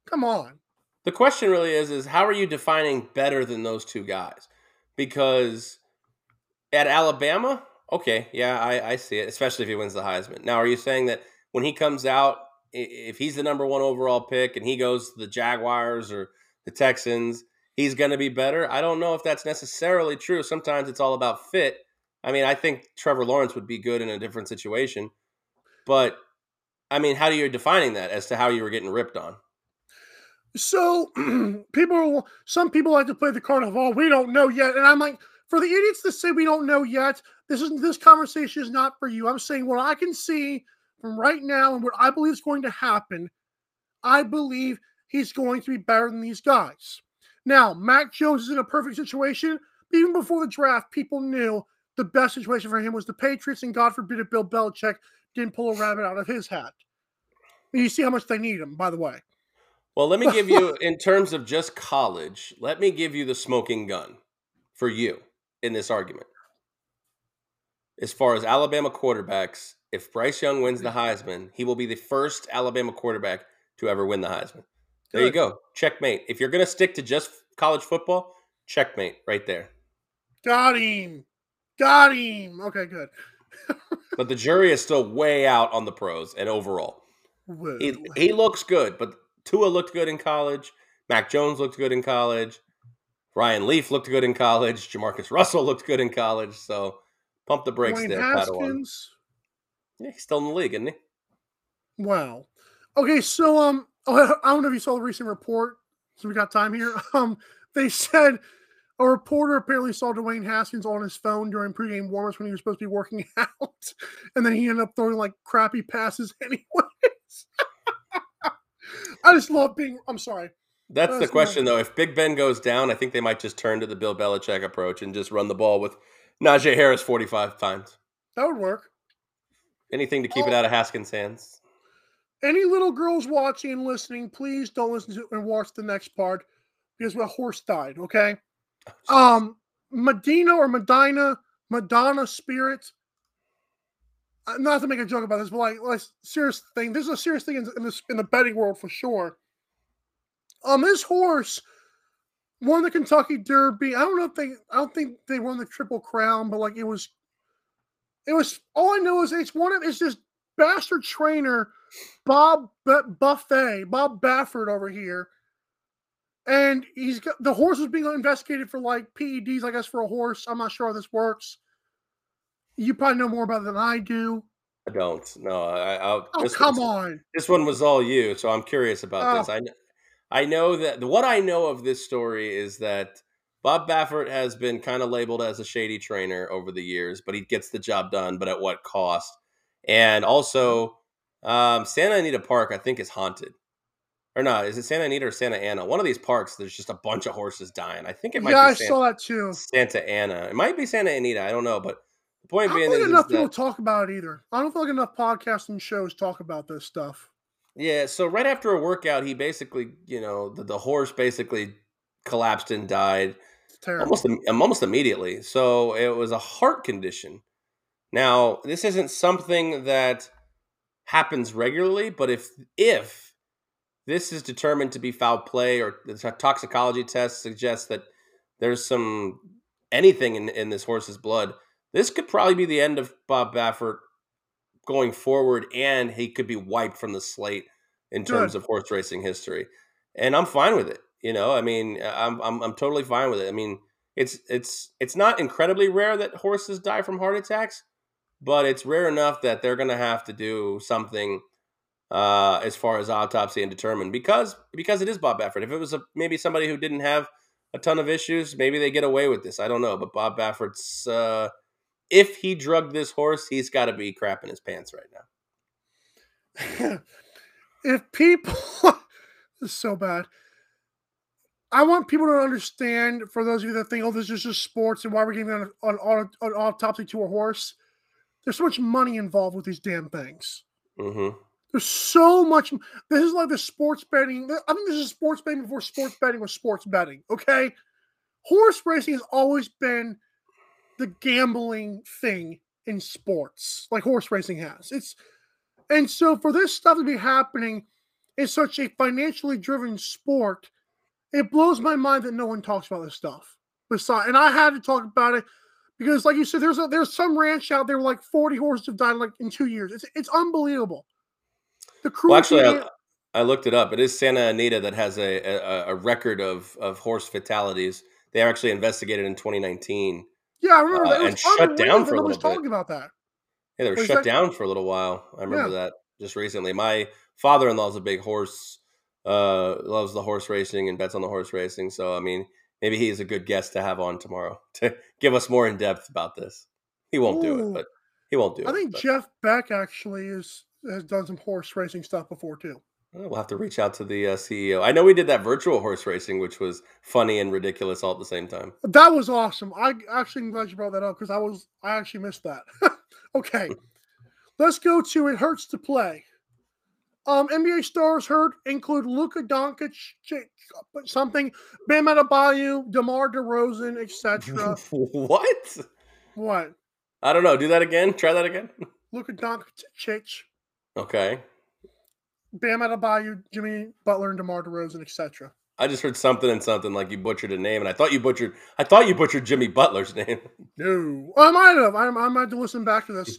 Come on the question really is is how are you defining better than those two guys? Because at Alabama, okay, yeah, I, I see it, especially if he wins the Heisman. Now, are you saying that when he comes out, if he's the number one overall pick and he goes to the Jaguars or the Texans, he's going to be better? I don't know if that's necessarily true. Sometimes it's all about fit. I mean, I think Trevor Lawrence would be good in a different situation, but I mean, how are you defining that as to how you were getting ripped on? So [clears throat] people, some people like to play the card of, oh, we don't know yet. And I'm like, for the idiots to say we don't know yet, this is this conversation is not for you. I'm saying what I can see from right now and what I believe is going to happen. I believe he's going to be better than these guys. Now, Mac Jones is in a perfect situation. Even before the draft, people knew the best situation for him was the Patriots, and God forbid if Bill Belichick didn't pull a rabbit out of his hat. And you see how much they need him, by the way. Well, let me give you, [laughs] in terms of just college, let me give you the smoking gun for you in this argument. As far as Alabama quarterbacks, if Bryce Young wins the Heisman, he will be the first Alabama quarterback to ever win the Heisman. There Good. you go. Checkmate. If you're going to stick to just college football, checkmate right there. Got him. Got him. Okay, good. [laughs] but the jury is still way out on the pros and overall. Whoa. He, he looks good, but Tua looked good in college. Mac Jones looked good in college. Ryan Leaf looked good in college. Jamarcus Russell looked good in college. So pump the brakes Dwayne there, Haskins. Yeah, he's still in the league, isn't he? Wow. Okay, so um, [laughs] I don't know if you saw the recent report. So we got time here. [laughs] Um, they said a reporter apparently saw Dwayne Haskins on his phone during pregame warmups when he was supposed to be working [laughs] out, and then he ended up throwing like crappy passes [laughs] anyways. I just love being. I'm sorry. That's the question, though. If Big Ben goes down, I think they might just turn to the Bill Belichick approach and just run the ball with Najee Harris 45 times. That would work. Anything to keep oh. it out of Haskins' hands. Any little girls watching and listening, please don't listen to and watch the next part because my horse died. Okay. Um, Medina or Medina, Madonna Spirit. Uh, not to make a joke about this, but like, like serious thing. This is a serious thing in, in this in the betting world for sure. Um, this horse won the Kentucky Derby. I don't know if they. I don't think they won the Triple Crown, but like it was. It was all I know is it's one of it's this bastard trainer, Bob Buffet, Bob Baffert over here and he's got the horse was being investigated for like PEDs, I guess, for a horse. I'm not sure how this works. You probably know more about it than I do. I don't. No, I. I'll, oh come on! This one was all you, so I'm curious about oh. this. I, I know that what I know of this story is that Bob Baffert has been kind of labeled as a shady trainer over the years, but he gets the job done, but at what cost? And also, um, Santa Anita Park, I think, is haunted or not? Is it Santa Anita or Santa Ana? One of these parks, there's just a bunch of horses dying. I think it might. Yeah, be I Santa, saw that too. Santa Ana. It might be Santa Anita. I don't know, but the point I being, don't think enough people talk about it either. I don't feel like enough podcasts and shows talk about this stuff. Yeah. So right after a workout, he basically, you know, the, the horse basically collapsed and died. Almost, um, almost immediately. So it was a heart condition. Now, this isn't something that happens regularly, but if if this is determined to be foul play or the toxicology test suggests that there's some anything in, in this horse's blood, this could probably be the end of Bob Baffert going forward, and he could be wiped from the slate in terms Good. of horse racing history. And I'm fine with it. You know, I mean, uh, I'm, I'm I'm totally fine with it. I mean, it's it's it's not incredibly rare that horses die from heart attacks, but it's rare enough that they're going to have to do something uh, as far as autopsy and determine because because it is Bob Baffert. If it was a, maybe somebody who didn't have a ton of issues, maybe they get away with this. I don't know, but Bob Baffert's uh, if he drugged this horse, he's got to be crapping his pants right now. [laughs] if people, [laughs] this is so bad. I want people to understand, for those of you that think, "Oh, this is just sports," and why we're giving an, an, an autopsy to a horse. There's so much money involved with these damn things. Mm-hmm. There's so much. This is like the sports betting. I think this is sports betting before sports betting was sports betting. Okay, horse racing has always been the gambling thing in sports, like horse racing has. It's and so for this stuff to be happening in such a financially driven sport, it blows my mind that no one talks about this stuff. Besides, and I had to talk about it because, like you said, there's a, there's some ranch out there where like 40 horses have died like in two years. It's it's unbelievable. The crew. Well, actually, I, I, looked it up. It is Santa Anita that has a, a, a, record of, of horse fatalities. They actually investigated in 2019. Yeah, I remember that. Uh, and shut down for a little talking about that. Yeah, they were shut that? down for a little while. I remember yeah. that just recently. My father-in-law is a big horse, uh, loves the horse racing and bets on the horse racing. So I mean, maybe he is a good guest to have on tomorrow [laughs] to give us more in depth about this. He won't do it, but he won't do I it. I think but- Jeff Beck actually is has done some horse racing stuff before too. Well, have to reach out to the uh, CEO. I know we did that virtual horse racing, which was funny and ridiculous all at the same time. That was awesome. I actually am glad you brought that up because I was I actually missed that. [laughs] okay, let's go to it hurts to play. Um, NBA stars hurt include Luka Doncic, something, Bam Adebayo, DeMar DeRozan, etc. [laughs] what? what? I don't know. Do that again. Try that again. [laughs] Luka Doncic, Okay. Bam Adebayo, Jimmy Butler, and DeMar DeRozan, etc. I just heard something and something like you butchered a name, and I thought you butchered. I thought you butchered Jimmy Butler's [laughs] name. No, I might have. I, I might have to listen back to this.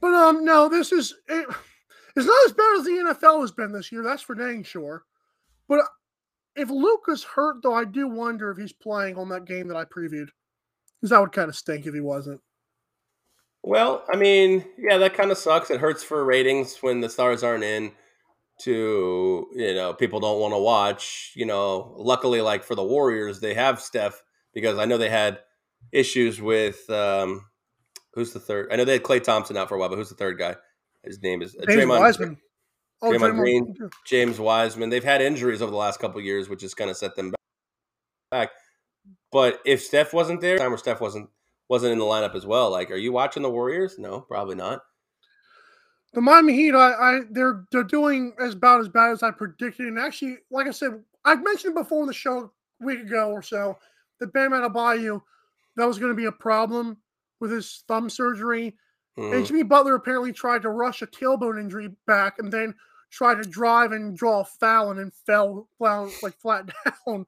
But um, no, this is it, it's not as bad as the NFL has been this year. That's for dang sure. But if Luka's hurt, though, I do wonder if he's playing on that game that I previewed, because that would kind of stink if he wasn't. Well, I mean, yeah, that kind of sucks. It hurts for ratings when the stars aren't in. To you know, people don't want to watch. You know, luckily, like for the Warriors, they have Steph because I know they had issues with um, who's the third. I know they had Klay Thompson out for a while, but who's the third guy? His name is uh, James Draymond- Wiseman. Oh, Draymond Draymond- Green, James Wiseman. They've had injuries over the last couple of years, which has kind of set them back. But if Steph wasn't there, time where Steph wasn't wasn't in the lineup as well, like, are you watching the Warriors? No, probably not. The Miami Heat, I, I they're they're doing as about as bad as I predicted. And actually, like I said, I mentioned before in the show a week ago or so that Bam Adebayo that was going to be a problem with his thumb surgery. And Mhm. Jimmy Butler apparently tried to rush a tailbone injury back and then tried to drive and draw a foul and then fell down like flat [laughs] down.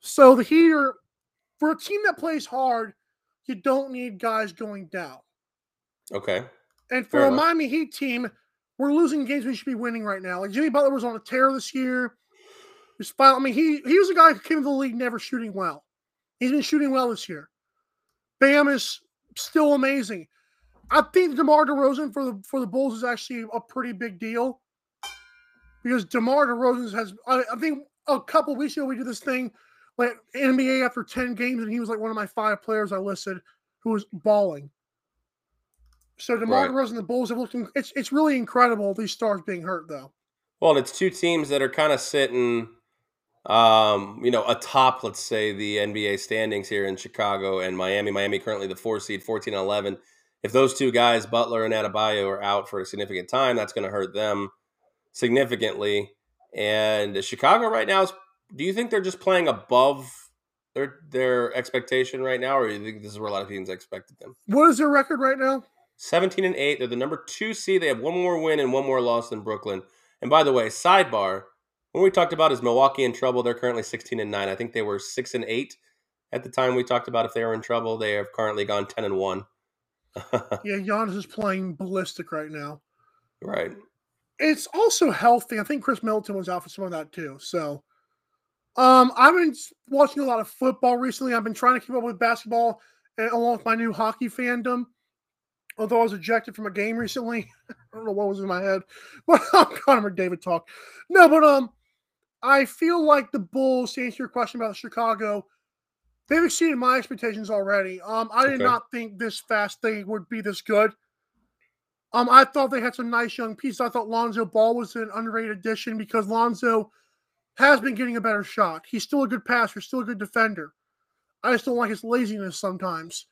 So the Heat are for a team that plays hard, you don't need guys going down. Okay. And for Fair a enough. Miami Heat team, we're losing games we should be winning right now. Like Jimmy Butler was on a tear this year. He's fine. I mean, he he was a guy who came to the league never shooting well. He's been shooting well this year. Bam is still amazing. I think DeMar DeRozan for the for the Bulls is actually a pretty big deal because DeMar DeRozan has. I, I think a couple weeks ago we did this thing like NBA after ten games, and he was like one of my five players I listed who was balling. So DeMar Right. DeRozan and the Bulls have looked. It's it's really incredible these stars being hurt though. Well, it's two teams that are kind of sitting, um, you know, atop, let's say, the NBA standings here in Chicago and Miami. Miami currently the four seed, 14 and 11. If those two guys, Butler and Adebayo, are out for a significant time, that's going to hurt them significantly. And Chicago right now is. Do you think they're just playing above their their expectation right now, or do you think this is where a lot of teams expected them? What is their record right now? 17 and 8. They're the number two seed. They have one more win and one more loss than Brooklyn. And by the way, sidebar, when we talked about is Milwaukee in trouble, they're currently 16 and 9. I think they were 6 and 8 at the time we talked about if they were in trouble. They have currently gone 10 and 1. [laughs] Yeah, Giannis is playing ballistic right now. right. It's also healthy. I think Khris Middleton was out for some of that too. So, um, I've been watching a lot of football recently. I've been trying to keep up with basketball and along with my new hockey fandom. Although I was ejected from a game recently, [laughs] I don't know what was in my head. [laughs] But I'm Connor McDavid talk. No, but um, I feel like the Bulls. To answer your question about Chicago, they've exceeded my expectations already. Um, I did Okay. not think this fast they would be this good. Um, I thought they had some nice young pieces. I thought Lonzo Ball was an underrated addition because Lonzo has been getting a better shot. He's still a good passer, still a good defender. I just don't like his laziness sometimes.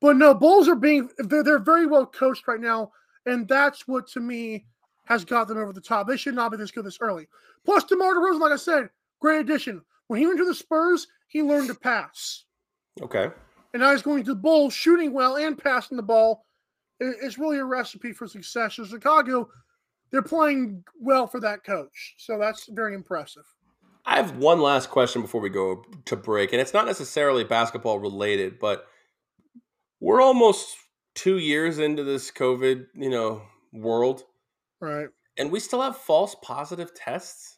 But no, Bulls are being they're, they're very well coached right now, and that's what to me has got them over the top. They should not be this good this early. Plus, DeMar DeRozan, like I said, great addition. When he went to the Spurs, he learned to pass, Okay. and now he's going to the Bulls, shooting well and passing the ball. It- It's really a recipe for success. So Chicago, they're playing well for that coach, so that's very impressive. I have one last question before we go to break, and it's not necessarily basketball related, but we're almost two years into this COVID, you know, world, Right. and we still have false positive tests.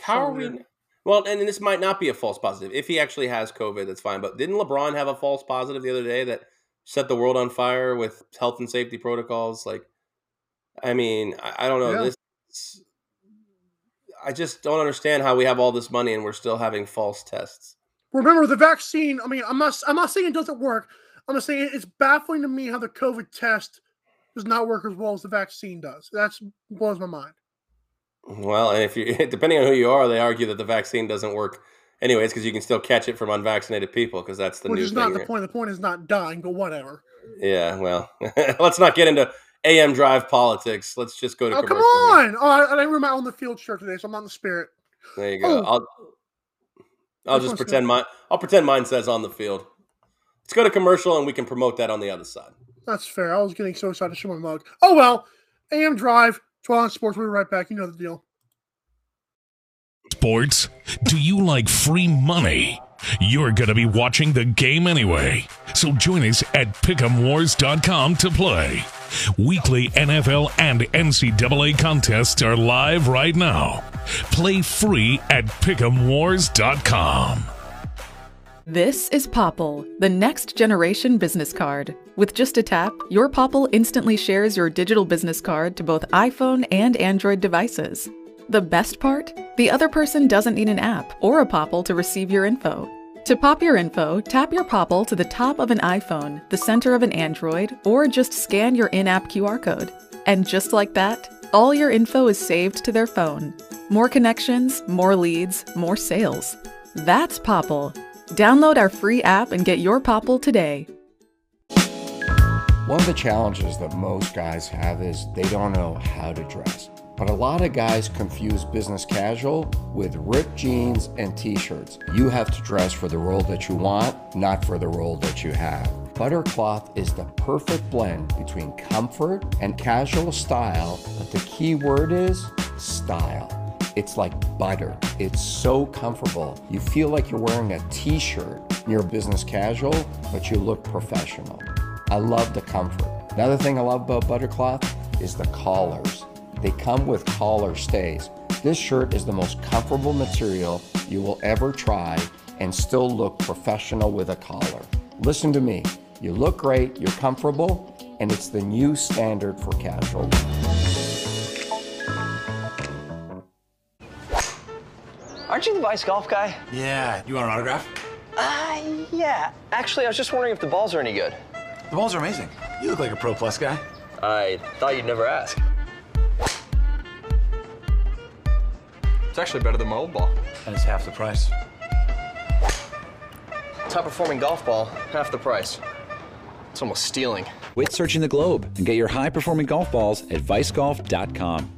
How So are we? weird. Well, and this might not be a false positive. If he actually has COVID, that's fine. But didn't LeBron have a false positive the other day that set the world on fire with health and safety protocols? Like, I mean, I, I don't know. Yeah. This, I just don't understand how we have all this money and we're still having false tests. Remember the vaccine. I mean, I'm not. I'm not saying it doesn't work. I'm just saying it's baffling to me how the COVID test does not work as well as the vaccine does. That's blows my mind. Well, and if you [laughs] depending on who you are, they argue that the vaccine doesn't work anyways because you can still catch it from unvaccinated people because that's the Which new is not the here. point. The point is not dying, but whatever. Yeah, well, [laughs] let's not get into AM drive politics. Let's just go to Oh come commercial here. on! Oh, I, I didn't wear my on the field shirt today, so I'm not in the spirit. There you go. Oh. I'll I'll Which just pretend good? mine. I'll pretend mine says on the field. Let's go to commercial and we can promote that on the other side. That's fair. I was getting so excited to show my mug. Oh well. AM Drive, 12 on Sports. We'll be right back. You know the deal. Sports? Do you like free money? You're going to be watching the game anyway. So join us at pick'emwars.com to play. Weekly NFL and NCAA contests are live right now. Play free at pick'emwars.com. This is Popl, the next generation business card. With just a tap, your Popl instantly shares your digital business card to both iPhone and Android devices. The best part? The other person doesn't need an app or a Popl to receive your info. To pop your info, tap your Popl to the top of an iPhone, the center of an Android, or just scan your in app QR code. And just like that, all your info is saved to their phone. More connections, more leads, more sales. That's Popl. Download our free app and get your Popl today. One of the challenges that most guys have is they don't know how to dress. But a lot of guys confuse business casual with ripped jeans and t shirts. You have to dress for the role that you want, not for the role that you have. Buttercloth is the perfect blend between comfort and casual style, but the key word is style. It's like butter. It's so comfortable. You feel like you're wearing a t shirt. You're business casual, but you look professional. I love the comfort. Another thing I love about Buttercloth is the collars. They come with collar stays. This shirt is the most comfortable material you will ever try and still look professional with a collar. Listen to me. You look great, you're comfortable, and it's the new standard for casual. Aren't you the Vice Golf guy? Yeah, you want an autograph? Uh, yeah. Actually, I was just wondering if the balls are any good. The balls are amazing. You look like a Pro Plus guy. I thought you'd never ask. It's actually better than my old ball. And it's half the price. Top performing golf ball, half the price. It's almost stealing. Quit searching the globe and get your high performing golf balls at vicegolf.com.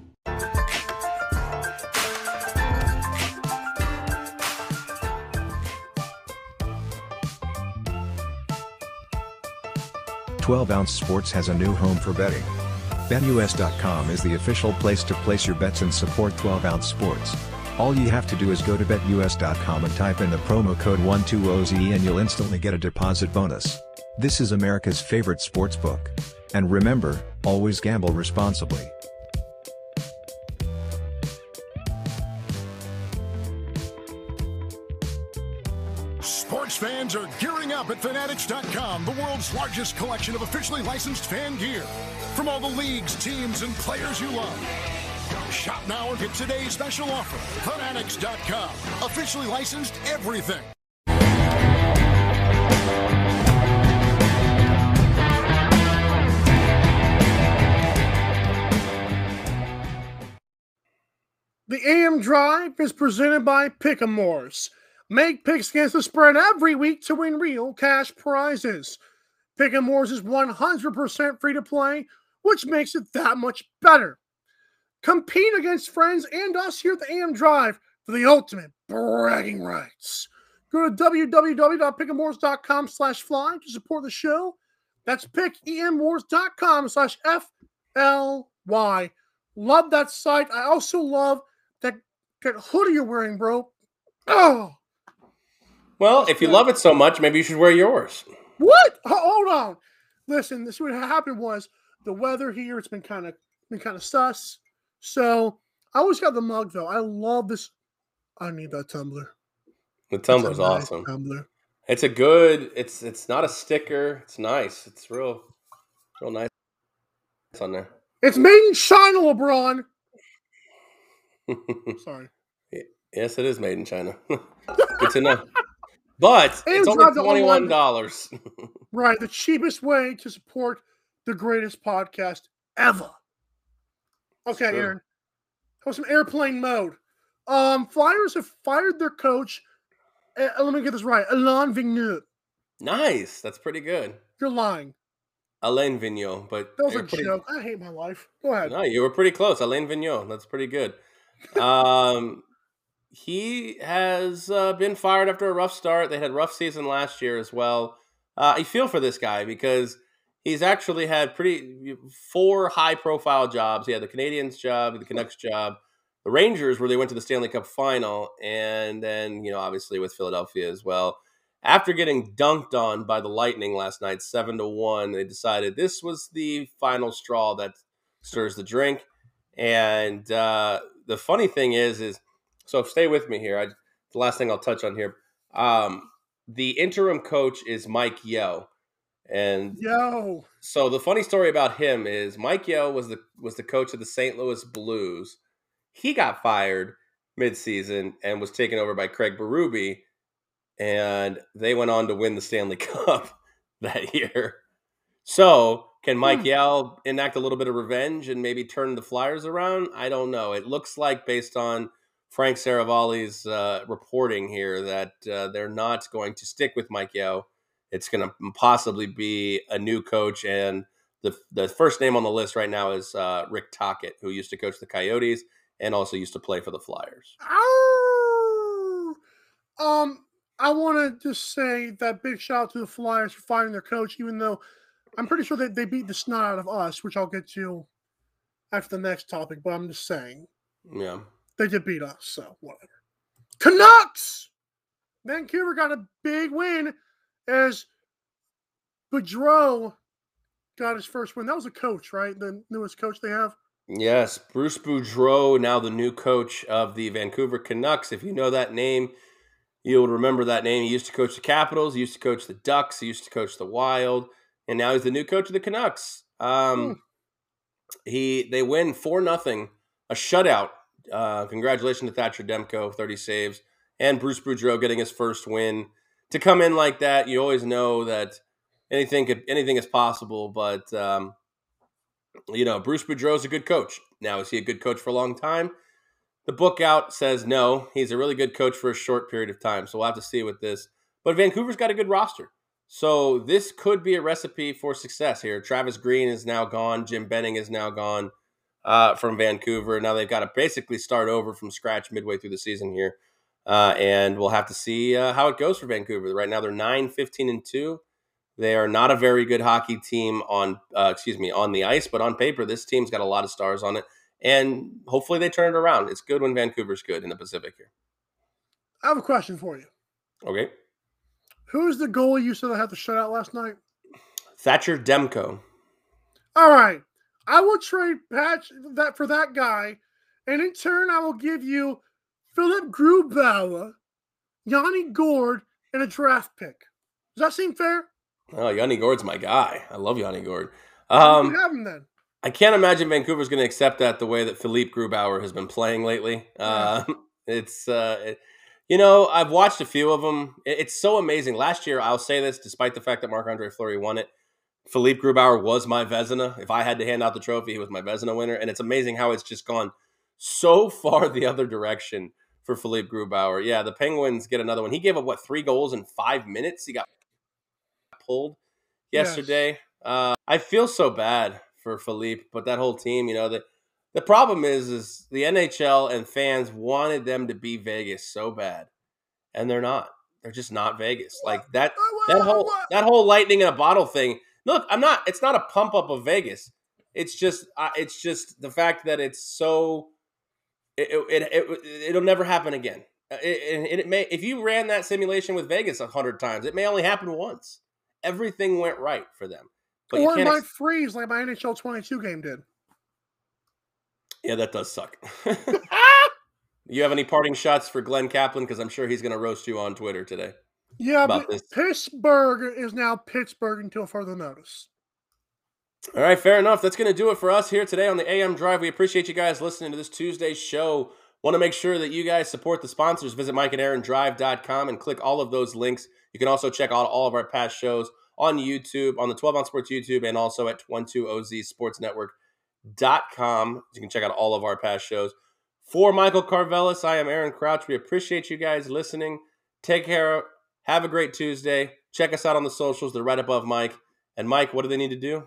Twelve Ounce Sports has a new home for betting. BetUS.com is the official place to place your bets and support 12 Ounce Sports. All you have to do is go to BetUS.com and type in the promo code 12OZE and you'll instantly get a deposit bonus. This is America's favorite sports book. And remember, always gamble responsibly. Fanatics.com, the world's largest collection of officially licensed fan gear. From all the leagues, teams, and players you love. Shop now and get today's special offer. Fanatics.com, officially licensed everything. The AM Drive is presented by Pick'em Make picks against the spread every week to win real cash prizes. Pick'em Wars is 100% free to play, which makes it that much better. Compete against friends and us here at the AM Drive for the ultimate bragging rights. Go to www.pick'emwars.com slash fly to support the show. That's pickemwars.com slash F-L-Y. Love that site. I also love that, that hoodie you're wearing, bro. Oh, Well, if you love it so much, maybe you should wear yours. what? Hold on. Listen, this what happened was the weather here. It's been kind of been kind of sus. So I always got the mug though. I love this. I need that tumbler. The tumbler's nice awesome. Tumbler. It's a good. It's it's not a sticker. It's nice. It's real, real nice It's on there. It's made in China, LeBron. [laughs] Sorry. Yes, it is made in China. [laughs] Good to know. [laughs] But And it's it's only not the twenty one dollars. [laughs] Right, the cheapest way to support the greatest podcast ever. Okay, True. Aaron. How some airplane mode? Um, Flyers have fired their coach. uh, let me get this right. Alain Vigneault. nice. That's pretty good. You're lying. Alain Vigneault, but That was a pretty- joke. I hate my life. Go ahead. No, you were pretty close. Alain Vigneault. That's pretty good. Um, he has uh, been fired after a rough start. They had a rough season last year as well. Uh, I feel for this guy because he's actually had pretty four high profile jobs. He had the Canadiens job, the Canucks job, the Rangers where they went to the Stanley Cup final, and then you know obviously with Philadelphia as well. After getting dunked on by the Lightning last night, seven to one, they decided this was the final straw that stirs the drink. And uh, the funny thing is, is so stay with me here. I, the last thing I'll touch on here. Um, the interim coach is Mike Yeo, and Yo. so the funny story about him is Mike Yeo was the was the coach of the St. Louis Blues. He got fired midseason and was taken over by Craig Berube, and they went on to win the Stanley [laughs] Cup that year. So can Mike Hmm. Yeo enact a little bit of revenge and maybe turn the Flyers around? I don't know. It looks like based on Frank Seravalli's uh, reporting here that uh, they're not going to stick with Mike Yeo. It's going to possibly be a new coach, and the the first name on the list right now is uh, Rick Tocchet, who used to coach the Coyotes and also used to play for the Flyers. Ow! Um, I want to just say that big shout out to the Flyers for firing their coach, even though I'm pretty sure that they beat the snot out of us, which I'll get to after the next topic. But I'm just saying Yeah, they did beat us, so whatever. Canucks. Vancouver got a big win as Boudreau got his first win. That was a coach, right? The newest coach they have. yes, Bruce Boudreau, now the new coach of the Vancouver Canucks. If you know that name, you'll remember that name. He used to coach the Capitals, he used to coach the Ducks, he used to coach the Wild, and now he's the new coach of the Canucks. Um, he they win four nothing, a shutout. Uh, congratulations to Thatcher Demko, thirty saves, and Bruce Boudreau getting his first win. To come in like that, you always know that anything could anything is possible. But um, you know, Bruce Boudreau is a good coach. Now, is he a good coach for a long time? The book out says no. He's a really good coach for a short period of time. So we'll have to see with this. But Vancouver's got a good roster. So this could be a recipe for success here. Travis Green is now gone. Jim Benning is now gone uh, from Vancouver. Now they've got to basically start over from scratch midway through the season here. Uh, and we'll have to see uh, how it goes for Vancouver. Right now they're 9, 15, and 2. They are not a very good hockey team on, uh, excuse me, on the ice, but on paper, this team's got a lot of stars on it, and hopefully they turn it around. It's good when Vancouver's good in the Pacific here. I have a question for you. Okay, Who's the goalie you said I had to shut out last night? Thatcher Demko. All right. I will trade patch that for that guy, and in turn, I will give you Philipp Grubauer, Yanni Gourde, and a draft pick. Does that seem fair? Oh, Yanni Gourde's my guy. I love Yanni Gourde. Um, you have him then. I can't imagine Vancouver's going to accept that the way that Philipp Grubauer has been playing lately. Uh, [laughs] it's, uh, it- you know, I've watched a few of them. It- It's so amazing. Last year, I'll say this, despite the fact that Marc Andre Fleury won it, Philipp Grubauer was my Vezina. If I had to hand out the trophy, he was my Vezina winner. And it's amazing how it's just gone so [laughs] far the other direction for Philipp Grubauer. Yeah, the Penguins get another one. He gave up, what, three goals in five minutes? He got pulled Yes. yesterday. Uh, I feel so bad for Philippe, but that whole team, you know, the the problem is is the NHL and fans wanted them to be Vegas so bad, and they're not. They're just not Vegas. Like that that whole that whole lightning in a bottle thing. Look, I'm not. It's not a pump up of Vegas. It's just uh, it's just the fact that it's so. It it, it, it will never happen again. Uh, It, it, it may if you ran that simulation with Vegas a hundred times, it may only happen once. Everything went right for them, but you or might ex- freeze like my NHL 22 game did. yeah, that does suck. [laughs] [laughs] you have any parting shots for Glenn Kaplan? Because I'm sure he's going to roast you on Twitter today. Yeah, but this. Pittsburgh is now Pittsburgh until further notice. All right, fair enough. That's going to do it for us here today on the AM Drive. We appreciate you guys listening to this Tuesday show Want to make sure that you guys support the sponsors. Visit mikeandaarondrive.com and click all of those links. You can also check out all of our past shows on YouTube, on the 12 on Sports YouTube, and also at 12OZ Sports Network.com. You can check out all of our past shows. For Michael Carvelis, I am Aaron Crouch. We appreciate you guys listening. Take care. Have a great Tuesday. Check us out on the socials. They're right above Mike. And Mike, what do they need to do?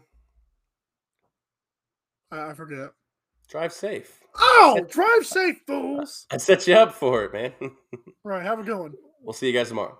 I forget. Drive safe. Oh, [laughs] drive safe, fools. I set you up for it, man. [laughs] right. Have a good one. We'll see you guys tomorrow.